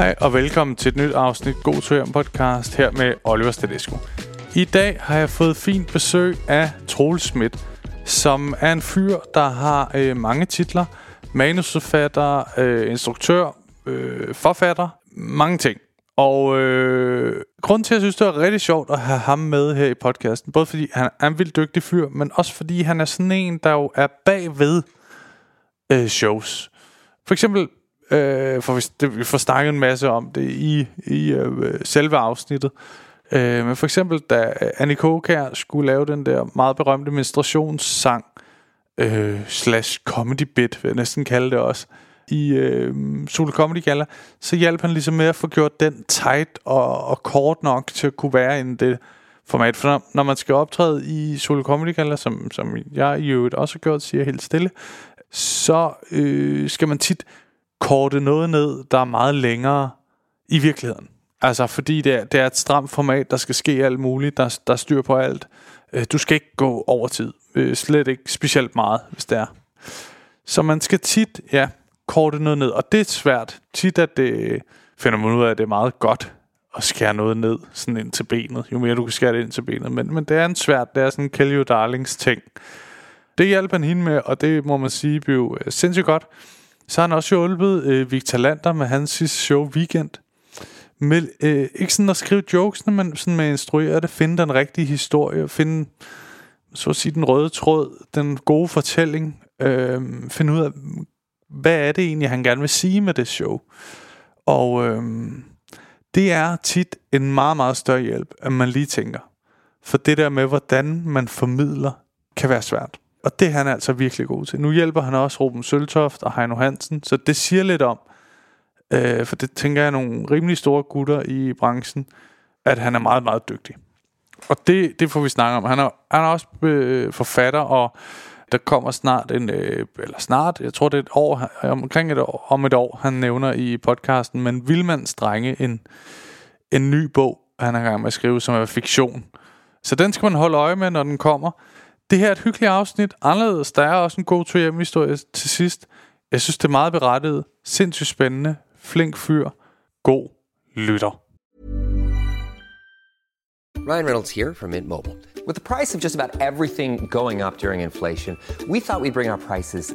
Hej og velkommen til et nyt afsnit God Tøjern podcast her med Oliver Stadesco. I dag har jeg fået fint besøg af Troels Schmidt, som er en fyr, der har øh, mange titler. Manusforfatter, øh, instruktør, øh, forfatter, mange ting. Og øh, grunden til, at jeg synes, det er rigtig sjovt at have ham med her i podcasten, både fordi han er en vildt dygtig fyr, men også fordi han er sådan en, der jo er bagved øh, shows. For eksempel, øh, for vi, det, vi får snakket en masse om det i, i øh, selve afsnittet, øh, men for eksempel, da Annie Kåkær skulle lave den der meget berømte menstruationssang, øh, slash comedy bit, vil jeg næsten kalde det også, i øh, Solo Comedy Gala, så hjalp han ligesom med at få gjort den tight og, og kort nok til at kunne være inden det format. For når, når man skal optræde i Solo Comedy Gala, som, som jeg i øvrigt også har gjort, siger helt stille, så øh, skal man tit korte noget ned, der er meget længere i virkeligheden. Altså fordi det er, det er et stramt format, der skal ske alt muligt, der, der styr på alt. Øh, du skal ikke gå over tid. Øh, slet ikke specielt meget, hvis det er. Så man skal tit, ja, korte noget ned, og det er svært. Tit at det finder man ud af, at det er meget godt at skære noget ned, sådan ind til benet. Jo mere du kan skære det ind til benet. Men, men det er en svært, det er sådan en Kelly darlings ting. Det hjalp han hende med, og det må man sige blev øh, sindssygt godt. Så har han også hjulpet øh, Victor Lander med hans sidste show Weekend. Med, øh, ikke sådan at skrive jokesene, men sådan med at instruere det, finde den rigtige historie, finde så at sige den røde tråd, den gode fortælling, øh, finde ud af, hvad er det egentlig, han gerne vil sige med det show. Og øh, det er tit en meget, meget større hjælp, end man lige tænker. For det der med, hvordan man formidler, kan være svært. Og det er han altså virkelig god til. Nu hjælper han også Ruben Søltoft og Heino Hansen, så det siger lidt om, øh, for det tænker jeg er nogle rimelig store gutter i branchen, at han er meget, meget dygtig. Og det, det får vi snakke om. Han er, han er også øh, forfatter, og der kommer snart en, øh, eller snart, jeg tror det er et år, øh, omkring et år, om et år, han nævner i podcasten, men Vilmands Drenge, en, en ny bog, han er gang med at skrive, som er fiktion. Så den skal man holde øje med, når den kommer. Det her er et hyggeligt afsnit, anderledes. Der er også en god tur hjem historie til sidst. Jeg synes, det er meget berettiget, sindssygt spændende, flink fyr, god lytter. Ryan Reynolds here from Mint Mobile. With the price of just about everything going up during inflation, we thought we'd bring our prices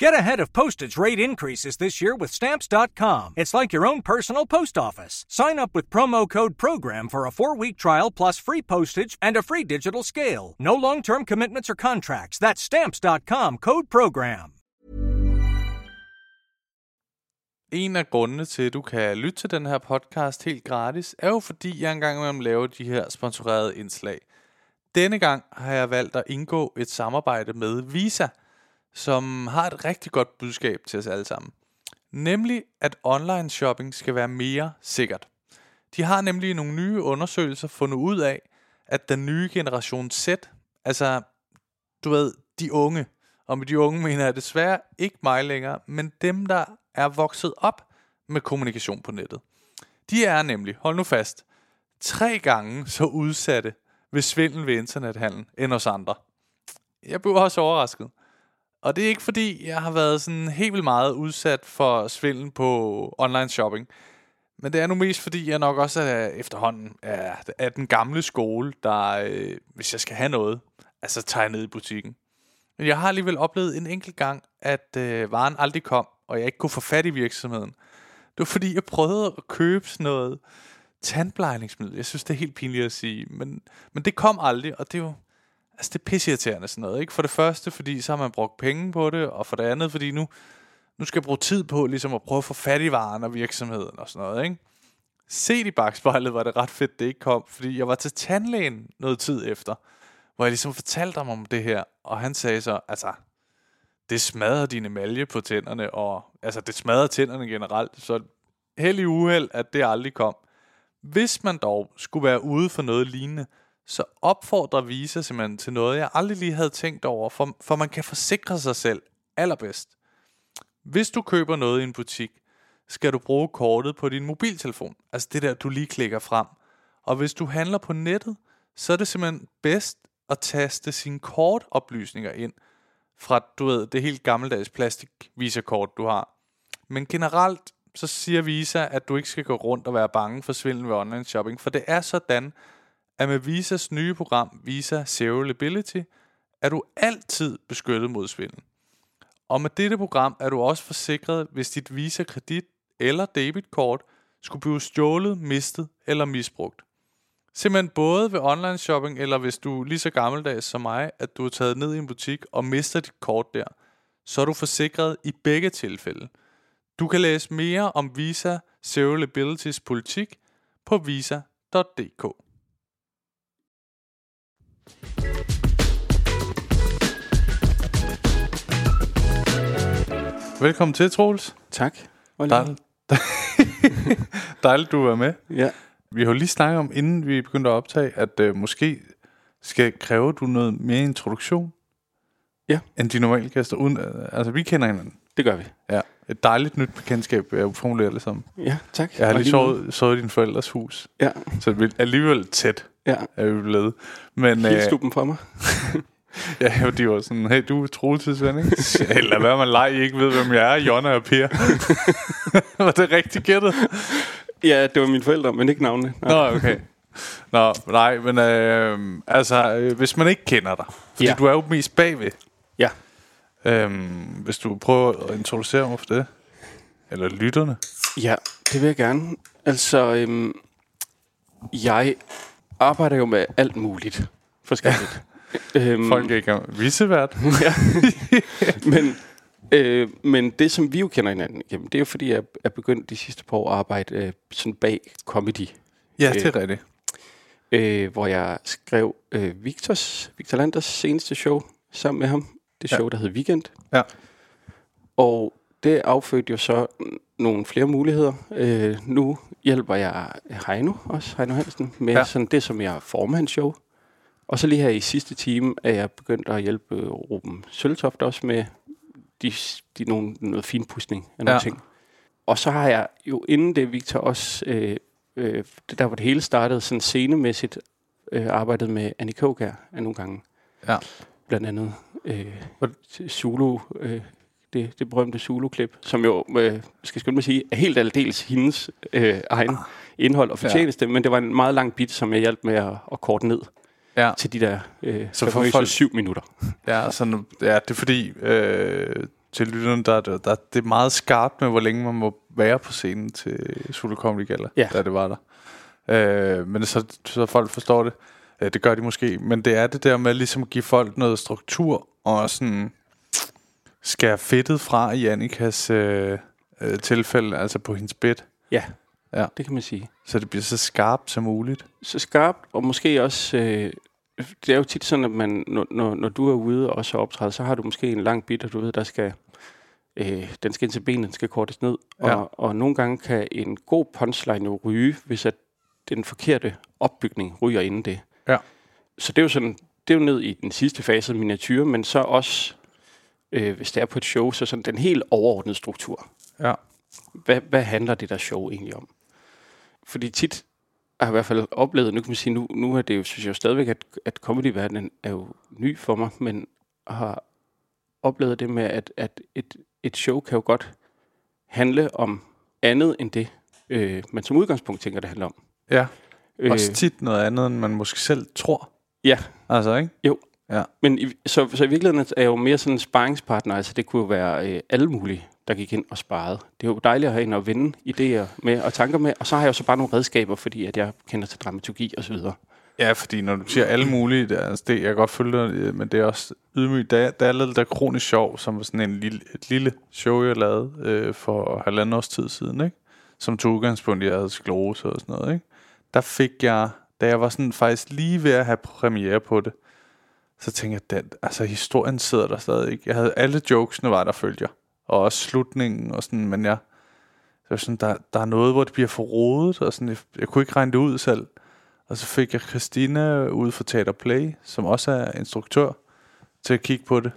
Get ahead of postage rate increases this year with Stamps.com. It's like your own personal post office. Sign up with promo code PROGRAM for a four week trial plus free postage and a free digital scale. No long term commitments or contracts. That's Stamps.com code PROGRAM. En af grundene til, at du kan lytte til den her podcast helt gratis, er jo fordi, jeg engang imellem laver de her sponsorerede indslag. Denne gang har jeg valgt at indgå et samarbejde med Visa – som har et rigtig godt budskab til os alle sammen. Nemlig, at online shopping skal være mere sikkert. De har nemlig nogle nye undersøgelser fundet ud af, at den nye generation Z, altså du ved, de unge, og med de unge mener jeg desværre ikke mig længere, men dem, der er vokset op med kommunikation på nettet. De er nemlig, hold nu fast, tre gange så udsatte ved svindel ved internethandel end os andre. Jeg blev også overrasket. Og det er ikke fordi, jeg har været sådan helt vildt meget udsat for svindel på online shopping. Men det er nu mest fordi, jeg nok også er efterhånden er, er den gamle skole, der, øh, hvis jeg skal have noget, altså tager jeg ned i butikken. Men jeg har alligevel oplevet en enkelt gang, at øh, varen aldrig kom, og jeg ikke kunne få fat i virksomheden. Det var fordi, jeg prøvede at købe sådan noget tandplejningsmiddel. Jeg synes, det er helt pinligt at sige, men, men det kom aldrig, og det er jo altså det er pisseirriterende sådan noget, ikke? For det første, fordi så har man brugt penge på det, og for det andet, fordi nu, nu skal jeg bruge tid på ligesom at prøve at få fat i varen og virksomheden og sådan noget, ikke? Set i bagspejlet var det ret fedt, det ikke kom, fordi jeg var til tandlægen noget tid efter, hvor jeg ligesom fortalte ham om det her, og han sagde så, altså, det smadrer din emalje på tænderne, og altså, det smadrer tænderne generelt, så heldig uheld, at det aldrig kom. Hvis man dog skulle være ude for noget lignende, så opfordrer Visa simpelthen til noget, jeg aldrig lige havde tænkt over, for, for man kan forsikre sig selv allerbedst. Hvis du køber noget i en butik, skal du bruge kortet på din mobiltelefon. Altså det der, du lige klikker frem. Og hvis du handler på nettet, så er det simpelthen bedst at taste sine kortoplysninger ind fra, du ved, det helt gammeldags plastik kort du har. Men generelt, så siger Visa, at du ikke skal gå rundt og være bange for svindel ved online shopping, for det er sådan, at med Visas nye program, Visa Zero Liability, er du altid beskyttet mod svindel. Og med dette program er du også forsikret, hvis dit Visa kredit eller debitkort skulle blive stjålet, mistet eller misbrugt. Simpelthen både ved online shopping, eller hvis du er lige så gammeldags som mig, at du er taget ned i en butik og mister dit kort der, så er du forsikret i begge tilfælde. Du kan læse mere om Visa Zero politik på visa.dk. Velkommen til, Troels. Tak. Oliver. Dejligt, du er med. Ja. Vi har jo lige snakket om, inden vi begyndte at optage, at øh, måske skal kræve du noget mere introduktion, Ja. end de normale gæster. Uden, øh, altså, vi kender hinanden. Det gør vi. Ja. Et dejligt nyt bekendtskab, jeg formulerer alle sammen. Ja, tak. Jeg har lige måde. sovet, sovet i din forældres hus, Ja, så vi er alligevel tæt ja. er vi blevet. Men øh, Hils du dem fra mig? ja, jo, de var sådan, hey, du er troeltidsven, ikke? være med at lege, I ikke ved, hvem jeg er, Jonna og Per. var det rigtigt gættet? Ja, det var mine forældre, men ikke navnene. Nej. Nå, okay. Nå, nej, men øh, altså, øh, hvis man ikke kender dig, fordi Ja. du er jo mest bagved, Ja. øh, hvis du prøver at introducere mig for det, eller lytterne. ja, det vil jeg gerne. Altså, øhm, jeg arbejder jo med alt muligt forskelligt. øhm, Folk er ikke visevært. ja. men, øh, men det, som vi jo kender hinanden, jamen, det er jo fordi, jeg er begyndt de sidste par år at arbejde øh, sådan bag comedy. ja, det er rigtigt. øh, hvor jeg skrev øh, Victors, Victor Landers seneste show sammen med ham. Det Ja. show, der hed Weekend. Ja. Og det affødte jo så nogle flere muligheder. Øh, nu hjælper jeg Heino også, Heino Hansen, med Ja. sådan det, som jeg former hans show. Og så lige her i sidste time er jeg begyndt at hjælpe Ruben Søltoft også med de, de nogle, noget finpudsning af nogle Ja. ting. Og så har jeg jo inden det, Victor, også, øh, øh, det der hvor det hele startede, sådan scenemæssigt øh, arbejdet med Annie Kåkær af nogle gange. Ja. Blandt andet øh, Zulu, øh, det, det berømte Zulu-klip, som jo, øh, skal jeg skynde mig sige, er helt aldeles hendes øh, egen indhold og fortjeneste, ja. men det var en meget lang bit, som jeg hjalp med at, at korte ned Ja. til de der øh, Så for folk- syv minutter. Ja, sådan, ja, det er fordi, øh, til lytterne, der, der, der, det er meget skarpt med, hvor længe man må være på scenen til Solo Comedy Gala, Ja. da det var der. Øh, men så, så folk forstår det. Øh, det gør de måske. Men det er det der med ligesom at give folk noget struktur, og sådan skære fedtet fra i Annikas øh, øh, tilfælde, altså på hendes bed, Ja, Ja. det kan man sige. så det bliver så skarpt som muligt. så skarpt, og måske også, øh, det er jo tit sådan, at man, når, når, når du er ude og også optræder, så har du måske en lang bit, og du ved, der skal, øh, den skal ind til benet, den skal kortes ned, Ja. og, og nogle gange kan en god punchline jo ryge, hvis at den forkerte opbygning ryger inden det. Ja. Så det er jo sådan, det er jo ned i den sidste fase af miniatyr, men så også, øh, hvis det er på et show, så sådan den helt overordnede struktur Ja. hvad, hvad handler det der show egentlig om? Fordi tit har jeg i hvert fald oplevet, nu kan man sige, nu, nu er det jo, synes jeg jo stadigvæk, at, at comedy-verdenen er jo ny for mig, men har oplevet det med, at, at et, et show kan jo godt handle om andet end det, øh, man som udgangspunkt tænker, det handler om. Ja. Øh, Også tit noget andet, end man måske selv tror. ja, Altså, ikke? jo. Ja. Men i, så, så i virkeligheden er jeg jo mere sådan en sparringspartner, altså det kunne jo være øh, alle mulige, der gik ind og sparede. Det er jo dejligt at have en at vinde idéer med og tanker med, og så har jeg jo så bare nogle redskaber, fordi at jeg kender til dramaturgi og så videre. Ja, fordi når du siger alle mulige, det, er- altså det, jeg kan godt følge dig, øh, men det er også ydmygt. Der, er- der er lidt der kronisk sjov, som var sådan en lille, et lille show, jeg lavede øh, for halvanden års tid siden, ikke? Som tog udgangspunkt i, at jeg havde sklerose og sådan noget, ikke? Der fik jeg, da jeg var sådan faktisk lige ved at have premiere på det, så tænkte jeg, den, altså historien sidder der stadig ikke. Jeg havde alle jokesene var der, følte jeg. Og også slutningen og sådan, men jeg, det var sådan, der, der er noget, hvor det bliver for rodet, og sådan, jeg, jeg kunne ikke regne det ud selv. Og så fik jeg Christina ude for Teater Play, som også er instruktør, til at kigge på det.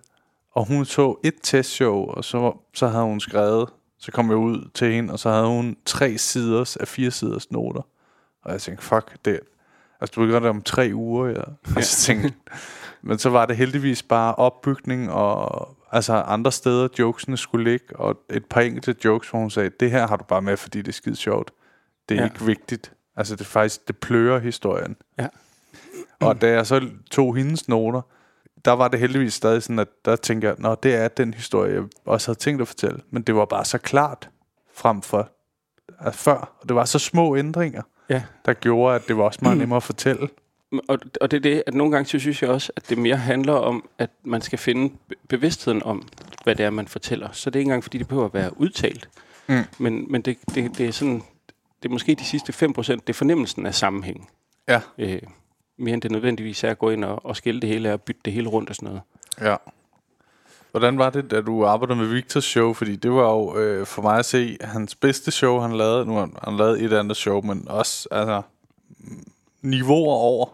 Og hun så et testshow, og så, så havde hun skrevet, så kom jeg ud til hende, og så havde hun tre siders af fire siders noter. Og jeg tænkte, fuck, det, altså du det om tre uger, ja. Og så tænkte, men så var det heldigvis bare opbygning og altså andre steder, jokesene skulle ligge, og et par enkelte jokes, hvor hun sagde, det her har du bare med, fordi det er skide sjovt. Det er ja. ikke vigtigt. Altså det er faktisk, det plører historien. Ja. Og da jeg så tog hendes noter, der var det heldigvis stadig sådan, at der tænkte jeg, nå, det er den historie, jeg også havde tænkt at fortælle. Men det var bare så klart frem for at før. Og det var så små ændringer, Ja. der gjorde, at det var også meget nemmere at fortælle. Og, og det er det, at nogle gange så synes jeg også, at det mere handler om, at man skal finde be- bevidstheden om, hvad det er, man fortæller. Så det er ikke engang, fordi det behøver at være udtalt. Mm. Men, men det, det, det er sådan, det er måske de sidste 5%, det er fornemmelsen af sammenhæng. Ja. Øh, mere end det nødvendigvis er at gå ind og, og skille det hele og bytte det hele rundt og sådan noget. Ja. Hvordan var det, da du arbejdede med Victors show? Fordi det var jo øh, for mig at se hans bedste show, han lavede. Nu har han, han lavet et andet show, men også altså, mm, niveauer over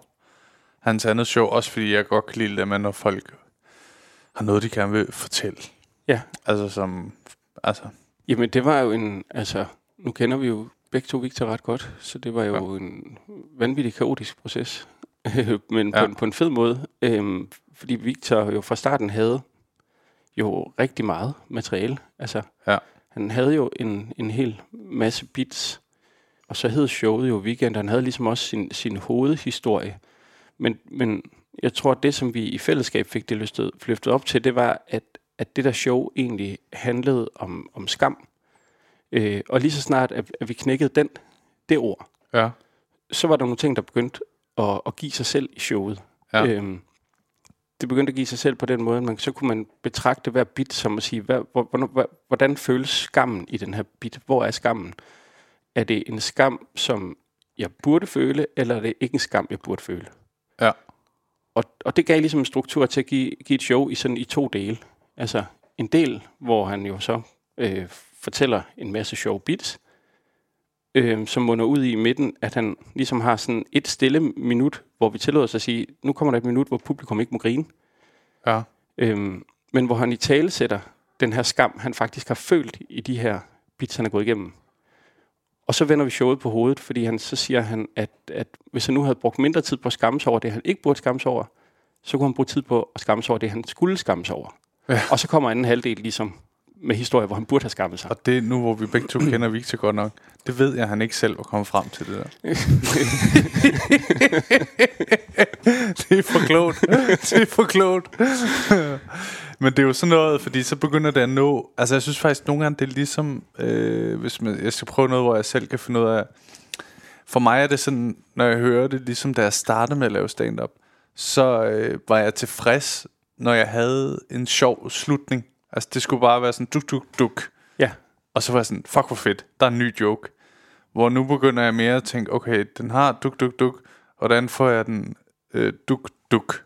hans andet show. Også fordi jeg godt kan lide det med, når folk har noget, de gerne vil fortælle. Ja. Altså som... Altså, Jamen, det var jo en, altså, nu kender vi jo begge to Victor ret godt, så det var jo ja. en vanvittig kaotisk proces, men Ja. på, en, på en fed måde, øhm, fordi Victor jo fra starten havde jo rigtig meget materiale, altså, Ja. han havde jo en, en hel masse bits, og så hed showet jo Weekend, han havde ligesom også sin, sin hovedhistorie, men, men jeg tror, at det, som vi i fællesskab fik det løftet, løftet op til, det var, at, at det der show egentlig handlede om, om skam. Øh, og lige så snart, at, at vi knækkede den, det ord, ja. så var der nogle ting, der begyndte at, at give sig selv i showet. Ja. Øhm, det begyndte at give sig selv på den måde, man, så kunne man betragte hver bit som at sige, hvad, hvor, hvor, hvor, hvordan føles skammen i den her bit? Hvor er skammen? Er det en skam, som jeg burde føle, eller er det ikke en skam, jeg burde føle? Ja. Og, og det gav ligesom en struktur til at give, give et show i sådan i to dele. Altså en del, hvor han jo så øh, fortæller en masse sjove bits, øh, som munder ud i midten, at han ligesom har sådan et stille minut, hvor vi tillader os at sige, nu kommer der et minut, hvor publikum ikke må grine. Ja. Øhm, men hvor han i tale sætter den her skam, han faktisk har følt i de her bits, han er gået igennem. Og så vender vi showet på hovedet, fordi han, så siger han, at, at hvis han nu havde brugt mindre tid på at skamme sig over det, han ikke burde skamme sig over, så kunne han bruge tid på at skamme sig over det, han skulle skamme sig over. Ja. Og så kommer anden halvdel ligesom med historie, hvor han burde have skammet sig. Og det nu, hvor vi begge to kender Victor godt nok. Det ved jeg, at han ikke selv var kommet frem til det der. det er for klogt. det er for klogt. Men det er jo sådan noget, fordi så begynder det at nå... Altså jeg synes faktisk, nogle gange det er ligesom... Øh, hvis man, jeg skal prøve noget, hvor jeg selv kan finde ud af... For mig er det sådan, når jeg hører det, ligesom da jeg startede med at lave stand-up, så øh, var jeg tilfreds, når jeg havde en sjov slutning. Altså det skulle bare være sådan duk, duk, duk. Ja, Og så var jeg sådan, fuck hvor fedt, der er en ny joke. Hvor nu begynder jeg mere at tænke, okay, den har duk, duk, duk. Hvordan får jeg den øh, duk, duk?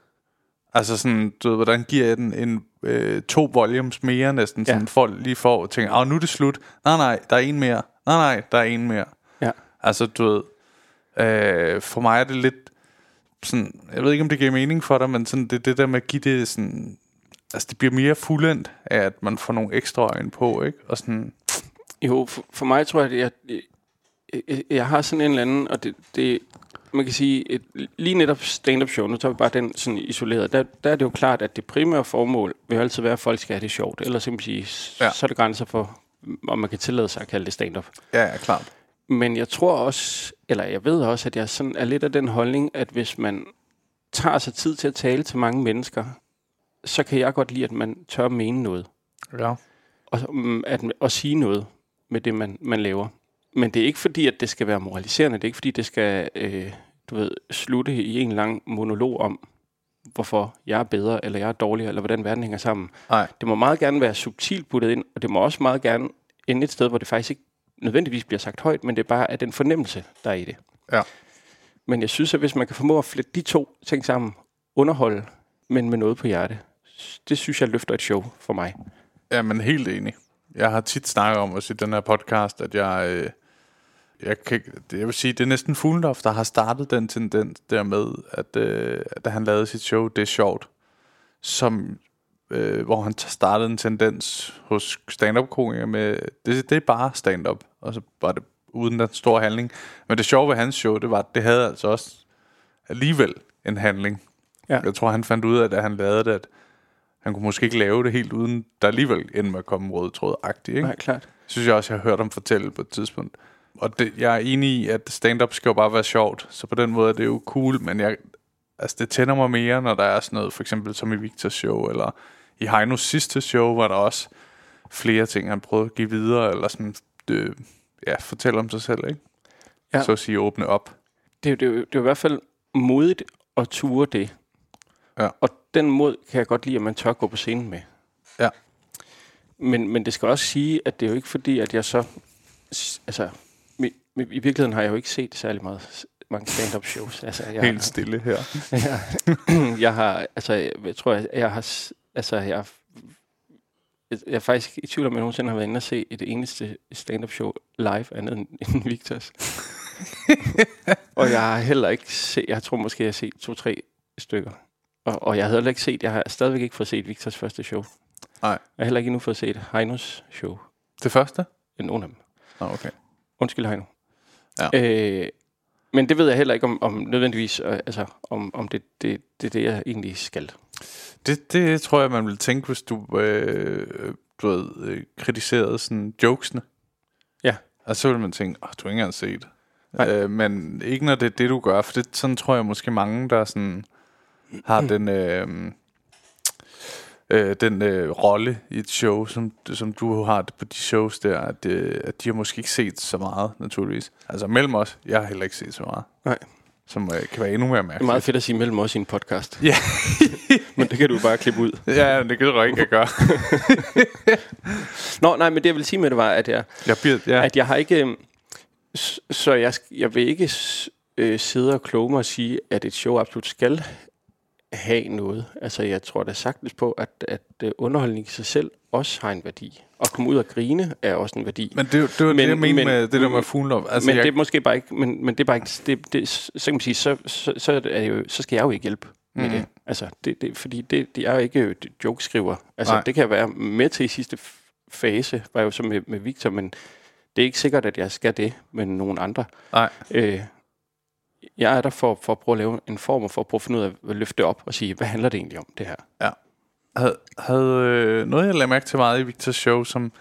Altså sådan, du ved, hvordan giver jeg den en øh, to volumes mere næsten, Ja. sådan folk lige får og tænker, ah, nu er det slut. Nej, nej, der er en mere. Nej, nej, der er en mere. ja. Altså, du ved, øh, for mig er det lidt sådan, jeg ved ikke, om det giver mening for dig, men sådan, det, det der med at give det sådan, altså det bliver mere fuldendt af, at man får nogle ekstra øjne på, ikke? Og sådan, Jo, for, for mig tror jeg, at jeg, jeg, jeg, har sådan en eller anden, og det, det man kan sige, et, lige netop stand-up show, nu tager vi bare den sådan isoleret, der, der er det jo klart, at det primære formål vil altid være, at folk skal have det sjovt. Sige, Ja. ja. så er det grænser for, om man kan tillade sig at kalde det stand-up. ja, ja, klart. Men jeg tror også, eller jeg ved også, at jeg sådan er lidt af den holdning, at hvis man tager sig tid til at tale til mange mennesker, så kan jeg godt lide, at man tør mene noget Ja. og, mm, at, at sige noget med det, man, man laver. Men det er ikke fordi, at det skal være moraliserende. Det er ikke fordi, det skal øh, du ved, slutte i en lang monolog om, hvorfor jeg er bedre, eller jeg er dårligere, eller hvordan verden hænger sammen. Nej. Det må meget gerne være subtilt puttet ind, og det må også meget gerne ende et sted, hvor det faktisk ikke nødvendigvis bliver sagt højt, men det er bare er den fornemmelse, der er i det. Ja. Men jeg synes, at hvis man kan formå at flette de to ting sammen, underholde, men med noget på hjerte, det synes jeg løfter et show for mig. Ja, men helt enig. Jeg har tit snakket om også i den her podcast, at jeg, øh, jeg, kan, jeg vil sige, det er næsten Fuglendorf, der har startet den tendens der med, at øh, da han lavede sit show, det er sjovt, som, øh, hvor han startede en tendens hos stand-up-komikere med, det, det er bare stand-up, og så var det uden den store handling. Men det sjove ved hans show, det var, at det havde altså også alligevel en handling. Ja. Jeg tror, han fandt ud af, da han lavede det, at han kunne måske ikke lave det helt uden, der alligevel endte med at komme rød tråd-agtigt. Ikke? Nej, klart. synes jeg også, jeg har hørt ham fortælle på et tidspunkt. Og det, jeg er enig i, at stand-up skal jo bare være sjovt, så på den måde er det jo cool, men jeg, altså det tænder mig mere, når der er sådan noget, for eksempel som i Victors show, eller i Heinos sidste show, var der også flere ting, han prøvede at give videre, eller sådan, øh, ja, fortælle om sig selv, ikke? Ja. Så at sige, åbne op. Det, er det, er det er i hvert fald modigt at ture det. Ja. Og den mod kan jeg godt lide, at man tør gå på scenen med. Ja. Men, men det skal også sige, at det er jo ikke fordi, at jeg så... Altså, i, i virkeligheden har jeg jo ikke set særlig meget, mange stand-up shows. Altså, jeg, Helt stille her. jeg, jeg har, altså, jeg, jeg tror, jeg, jeg har, altså, jeg, jeg, jeg er faktisk i tvivl om, at jeg nogensinde har været inde og se et eneste stand-up show live andet end, end Victors. og jeg har heller ikke set, jeg tror måske, jeg har set to-tre stykker. Og, og jeg havde heller ikke set, jeg har stadigvæk ikke fået set Victors første show. Nej. Jeg har heller ikke endnu fået set Heinos show. Det første? Nogen af dem. Nå, okay. Undskyld, Heino. Ja. Øh, men det ved jeg heller ikke om, om nødvendigvis, øh, altså om, om det, det, det er det, jeg egentlig skal. Det, det tror jeg, man vil tænke, hvis du, øh, du ved, øh, kritiserede sådan jokesene. Ja. Og så vil man tænke, oh, du har ikke engang set. Nej. Øh, men ikke når det er det, du gør. For det, sådan tror jeg måske mange, der sådan har den, øh, øh, den øh, rolle i et show, som, som du har på de shows der, at, øh, at de har måske ikke set så meget, naturligvis. Altså mellem os, jeg har heller ikke set så meget. Nej. Som øh, kan være endnu mere Det er mærkeligt. meget fedt at sige mellem os i en podcast. Ja. men det kan du bare klippe ud. ja, det kan du ikke gøre. Nå, nej, men det jeg vil sige med det var, at jeg, Jeg bliver, ja. at jeg har ikke... øhm, Så jeg, jeg vil ikke øh, sidde og kloge mig og sige, at et show absolut skal have noget. Altså, jeg tror da sagtens på, at, at øh, underholdning i sig selv også har en værdi. At komme ud og grine er også en værdi. Men det, det var men, det, jeg mener men- med det der med Fuglendorf. Altså, men jeg, det er måske bare ikke, men, men det er bare ikke, det, det, så kan man sige, så, så, så, er det jo, så skal jeg jo ikke hjælpe med Mhm. det. Altså, det, det, fordi det, det er jo ikke jokeskriver. Altså, Nej. det kan jeg være med til i sidste fase, var jo så med, med Victor, men det er ikke sikkert, at jeg skal det med nogen andre. Nej. Øh, jeg er der for, for at prøve at lave en form, og for at prøve at finde ud af at løfte det op og sige, hvad handler det egentlig om, det her? havde, havde øh, noget, jeg lagde mærke til meget i Victors show, som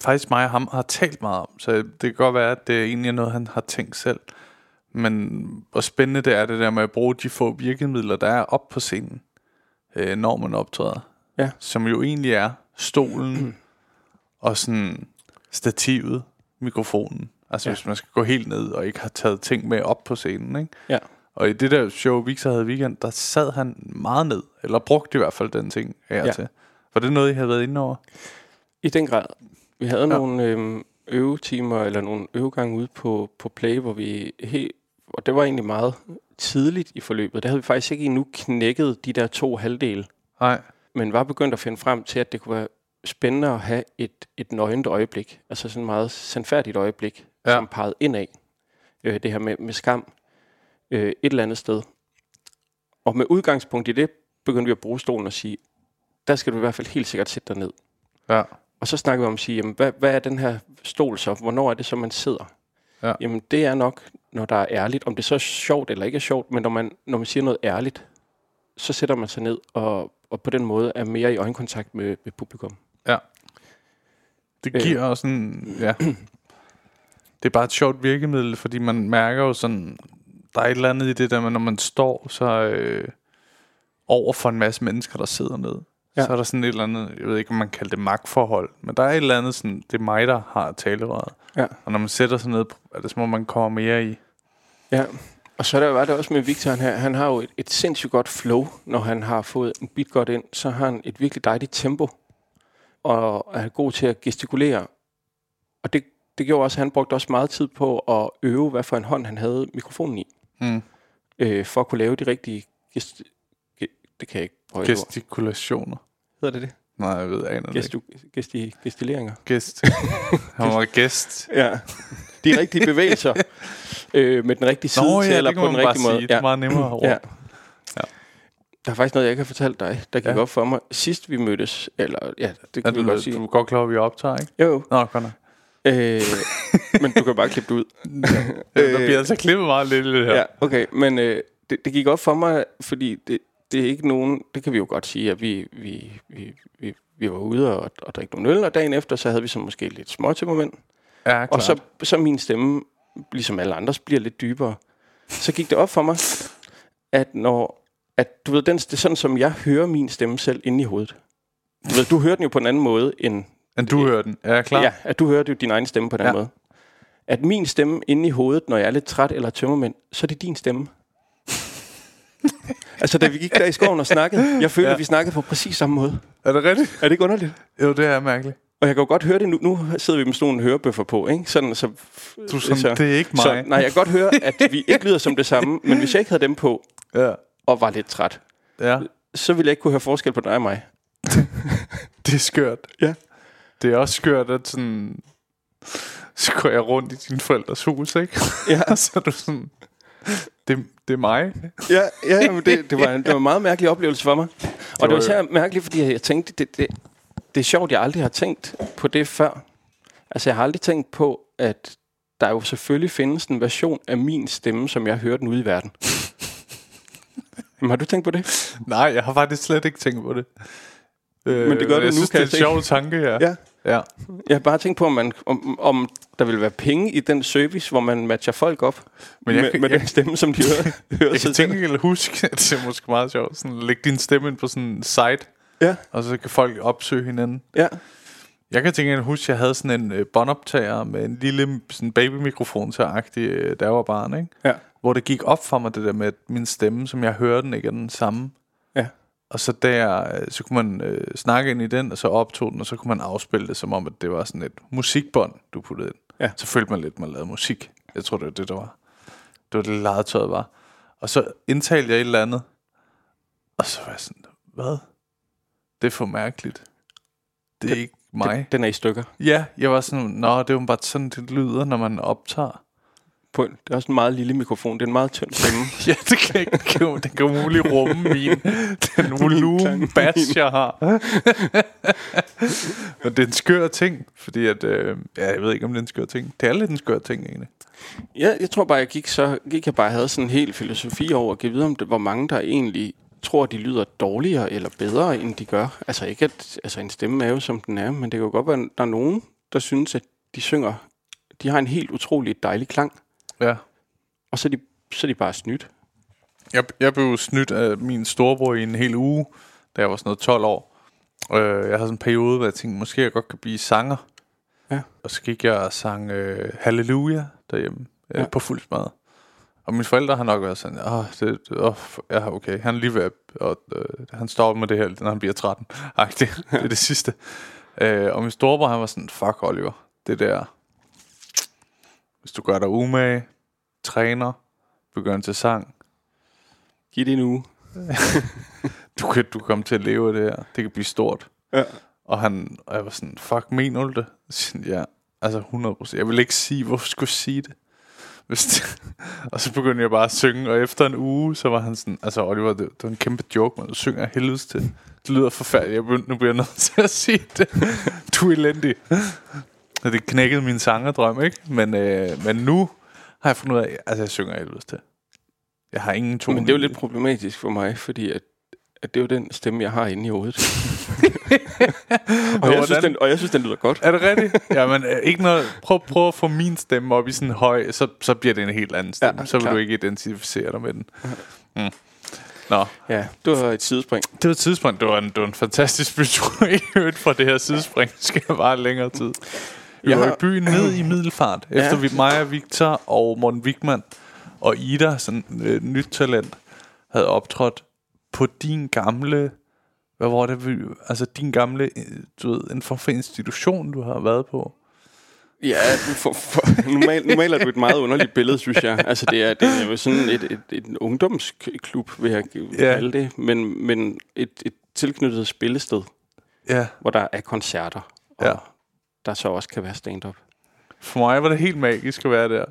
faktisk mig og ham har talt meget om. Så det kan godt være, at det egentlig er noget, han har tænkt selv. Men hvor spændende det er, det der med at bruge de få virkemidler, der er op på scenen, øh, når man optræder. Ja. Som jo egentlig er stolen og sådan stativet, mikrofonen. Altså Ja. hvis man skal gå helt ned og ikke har taget ting med op på scenen, ikke? Ja. Og i det der show, Victor havde i weekend, der sad han meget ned, eller brugte i hvert fald den ting af Ja. til. Var det noget, I havde været inde over? I den grad. Vi havde ja. Nogle øhm, øvetimer, eller nogle øvegange ude på, på Play, hvor vi helt, og det var egentlig meget tidligt i forløbet. Der havde vi faktisk ikke endnu knækket de der to halvdele, Nej. men var begyndt at finde frem til, at det kunne være spændende at have et, et nøgent øjeblik, altså sådan et meget sandfærdigt øjeblik. Ja. som pegede indad. Øh, det her med, med skam øh, et eller andet sted. Og med udgangspunkt i det, begyndte vi at bruge stolen og sige, der skal du i hvert fald helt sikkert sætte dig ned. Ja. Og så snakker vi om at sige, jamen, hvad, hvad er den her stol så? Hvornår er det så, man sidder? Ja. Jamen, det er nok, når der er ærligt. Om det så er sjovt eller ikke er sjovt, men når man, når man siger noget ærligt, så sætter man sig ned og, og på den måde er mere i øjenkontakt med, med publikum. Ja. Det Øh. giver også sådan, ja. Det er bare et sjovt virkemiddel, fordi man mærker jo sådan, der er et eller andet i det der med, når man står så øh, over for en masse mennesker, der sidder ned. Ja. Så er der sådan et eller andet, jeg ved ikke, om man kalder det magtforhold, men der er et eller andet sådan, det er mig, der har talerøret. Ja. Og når man sætter sig ned, er det som om man kommer mere i. Ja. Og så er der, var det også med Victor, han, her, han har jo et, et sindssygt godt flow, når han har fået en beat godt ind, så har han et virkelig dejligt tempo, og er god til at gestikulere. Og det, det gjorde også, at han brugte også meget tid på at øve, hvad for en hånd han havde mikrofonen i, Mm. øh, for at kunne lave de rigtige gest, ge, det kan jeg ikke prøve. Gestikulationer. Hedder det det? Nej, jeg ved ikke. Gestu, gesti, gestileringer. Gæst. Han var gæst. Ja. De rigtige bevægelser. øh, med den rigtige side Nå til, ja, eller det på den rigtige måde. sige. Det er meget nemmere ord. Ja. Ja. Der er faktisk noget, jeg ikke har fortalt dig, der gik Ja. op for mig sidst vi mødtes. Eller, ja, det kan du, vi godt sige. du er godt klar, at vi optager, ikke? Jo, Nå, godt nok. Øh, men du kan bare klippe det ud. Der bliver altså klippet meget lidt det her. Ja, okay, men øh, det, det gik op for mig, fordi det, det er ikke nogen, det kan vi jo godt sige, at vi, vi, vi, vi, vi var ude og, og drikke nogle øl, og dagen efter, så havde vi så måske lidt små til moment. ja klart. Og så, så min stemme, ligesom alle andres, bliver lidt dybere. Så gik det op for mig, at når, at du ved, den, det er sådan, som jeg hører min stemme selv inde i hovedet. Du ved, du hører den jo på en anden måde end, Men du hører den. Ja, klar. Ja, at du hører jo din egen stemme på den Ja. måde. At min stemme inde i hovedet, når jeg er lidt træt eller tømmermænd, så er det din stemme. altså, da vi gik der i skoven og snakkede, jeg følte, Ja. at vi snakkede på præcis samme måde. Er det rigtigt? Er det ikke underligt? Jo, det er mærkeligt. Og jeg kan jo godt høre det nu. Nu sidder vi med sådan nogle hørebøffer på, ikke? Sådan, så, Du er sådan, det er ikke mig. Så, nej, jeg kan godt høre, at vi ikke lyder som det samme, men hvis jeg ikke havde dem på Ja. og var lidt træt, ja, så ville jeg ikke kunne høre forskel på dig og mig. det er skørt. Ja. Det er også skørt, at sådan... Så går jeg rundt i dine forældres hus, ikke? Ja. Så er du sådan... Det, det er mig. Ja, ja men det, det, var det var en meget mærkelig oplevelse for mig. Og det var var jo- så mærkeligt, fordi jeg tænkte, det, det, det er sjovt, jeg aldrig har tænkt på det før. Altså, jeg har aldrig tænkt på, at der jo selvfølgelig findes en version af min stemme, som jeg hører den ude i verden. Men har du tænkt på det? Nej, jeg har faktisk slet ikke tænkt på det. Øh, Men det gør du jeg nu, synes, kan det er en sjov tanke, ja. Ja. Ja. Jeg har bare tænkt på, om, man, om, om der vil være penge i den service, hvor man matcher folk op Men jeg med, kan- med jeg- den stemme, som de hører, hører Jeg sig kan til. tænke eller huske, at det er måske meget sjovt. Sådan, læg din stemme ind på sådan en site, Ja, og så kan folk opsøge hinanden. ja. Jeg kan tænke, at huske, at jeg havde sådan en øh, båndoptager med en lille sådan babymikrofon til agtig, øh, da jeg var barn, ikke? Ja. Hvor det gik op for mig, det der med, at min stemme, som jeg hører den, ikke er den samme. Og så der, øh, så kunne man øh, snakke ind i den, og så optog den, og så kunne man afspille det, som om, at det var sådan et musikbånd, du puttede ind. Ja. Så følte man lidt, man lavede musik. Jeg tror, det var det, der var. Det var det, legetøjet var. Og så indtalte jeg et eller andet, og så var jeg sådan, hvad? Det er for mærkeligt. Det er Det- ikke mig. Den, den er i stykker. Ja, jeg var sådan, nå, det er jo bare sådan, det lyder, når man optager. På, en- det er også en meget lille mikrofon. Det er en meget tynd stemme. Ja, det kan ikke, jo- det kan umuligt rumme min, den volumen bass, jeg har. Men det er en skør ting, fordi at, øh, ja, jeg ved ikke, om det er en skør ting. Det er lidt en skør ting, egentlig. Ja, jeg tror bare, jeg gik så gik jeg bare havde sådan en hel filosofi over at give videre om det, hvor mange der egentlig tror, de lyder dårligere eller bedre, end de gør. Altså ikke at altså en stemme er jo som den er, men det kan jo godt være, at der er nogen, der synes, at de synger, de har en helt utrolig dejlig klang, Ja. og så er de, så er de bare snydt. Jeg, jeg blev snydt af min storebror i en hel uge, da jeg var sådan noget 12 år. Øh, jeg havde sådan en periode, hvor jeg tænkte, måske jeg godt kan blive sanger. Ja. Og så gik jeg og sang øh, Halleluja derhjemme øh, Ja. på fuld smad. Og mine forældre har nok været sådan, åh, det, åh, ja, okay, han er lige ved at, og, øh, han stopper med det her, når han bliver 13. Ej, det, det er det sidste. Øh, og min storebror, han var sådan, fuck Oliver, det der, hvis du gør dig umage, træner, begynder til sang, Giv det en uge. du kan, du kan komme til at leve af det her. Det kan blive stort. Ja. Og, han, og jeg var sådan, fuck, mener du det? Så siger han, ja, altså 100%. Jeg vil ikke sige, hvorfor skulle jeg sige det? Hvis det og så begyndte jeg bare at synge, og efter en uge, så var han sådan, altså Oliver, det, det var en kæmpe joke, men du synger helvedes til. Det lyder forfærdeligt. Jeg begyndte, nu bliver jeg nødt til at sige det. Du er elendig. Og det knækkede min sangerdrøm, ikke? Men, øh, men nu har jeg fundet ud af, altså jeg synger helvedes til. Jeg har ingen tone. Men det er jo lidt problematisk for mig, fordi at, at det er jo den stemme, jeg har inde i hovedet. og, jeg synes, den, og jeg synes, den lyder godt. Er det rigtigt? Jamen, øh, ikke noget. Prøv, prøv at få min stemme op i sådan høj, så, så bliver det en helt anden stemme. Ja, så vil klart. du ikke identificere dig med den. Mm. Nå, Ja, det var et sidespring. det var et tidspunkt. Det var en, det var en fantastisk bytur fra det her sidespring. Det skal bare længere tid. Vi Jeg var i har- byen ned i Middelfart, Ja. efter vi, mig, Victor og Morten Wigman og Ida, sådan øh, nyt talent, havde optrådt på din gamle, hvad var det, altså din gamle, øh, du ved, en form for institution, du har været på. Ja, for, for, nu, mal, nu maler du et meget underligt billede, synes jeg. Altså, det er, det er jo sådan et, et, et ungdomsklub, vil jeg Ja. kalde det, men, men et, et tilknyttet spillested. Ja. hvor der er koncerter, og Ja. Der så også kan være stand-up. For mig var det helt magisk at være der.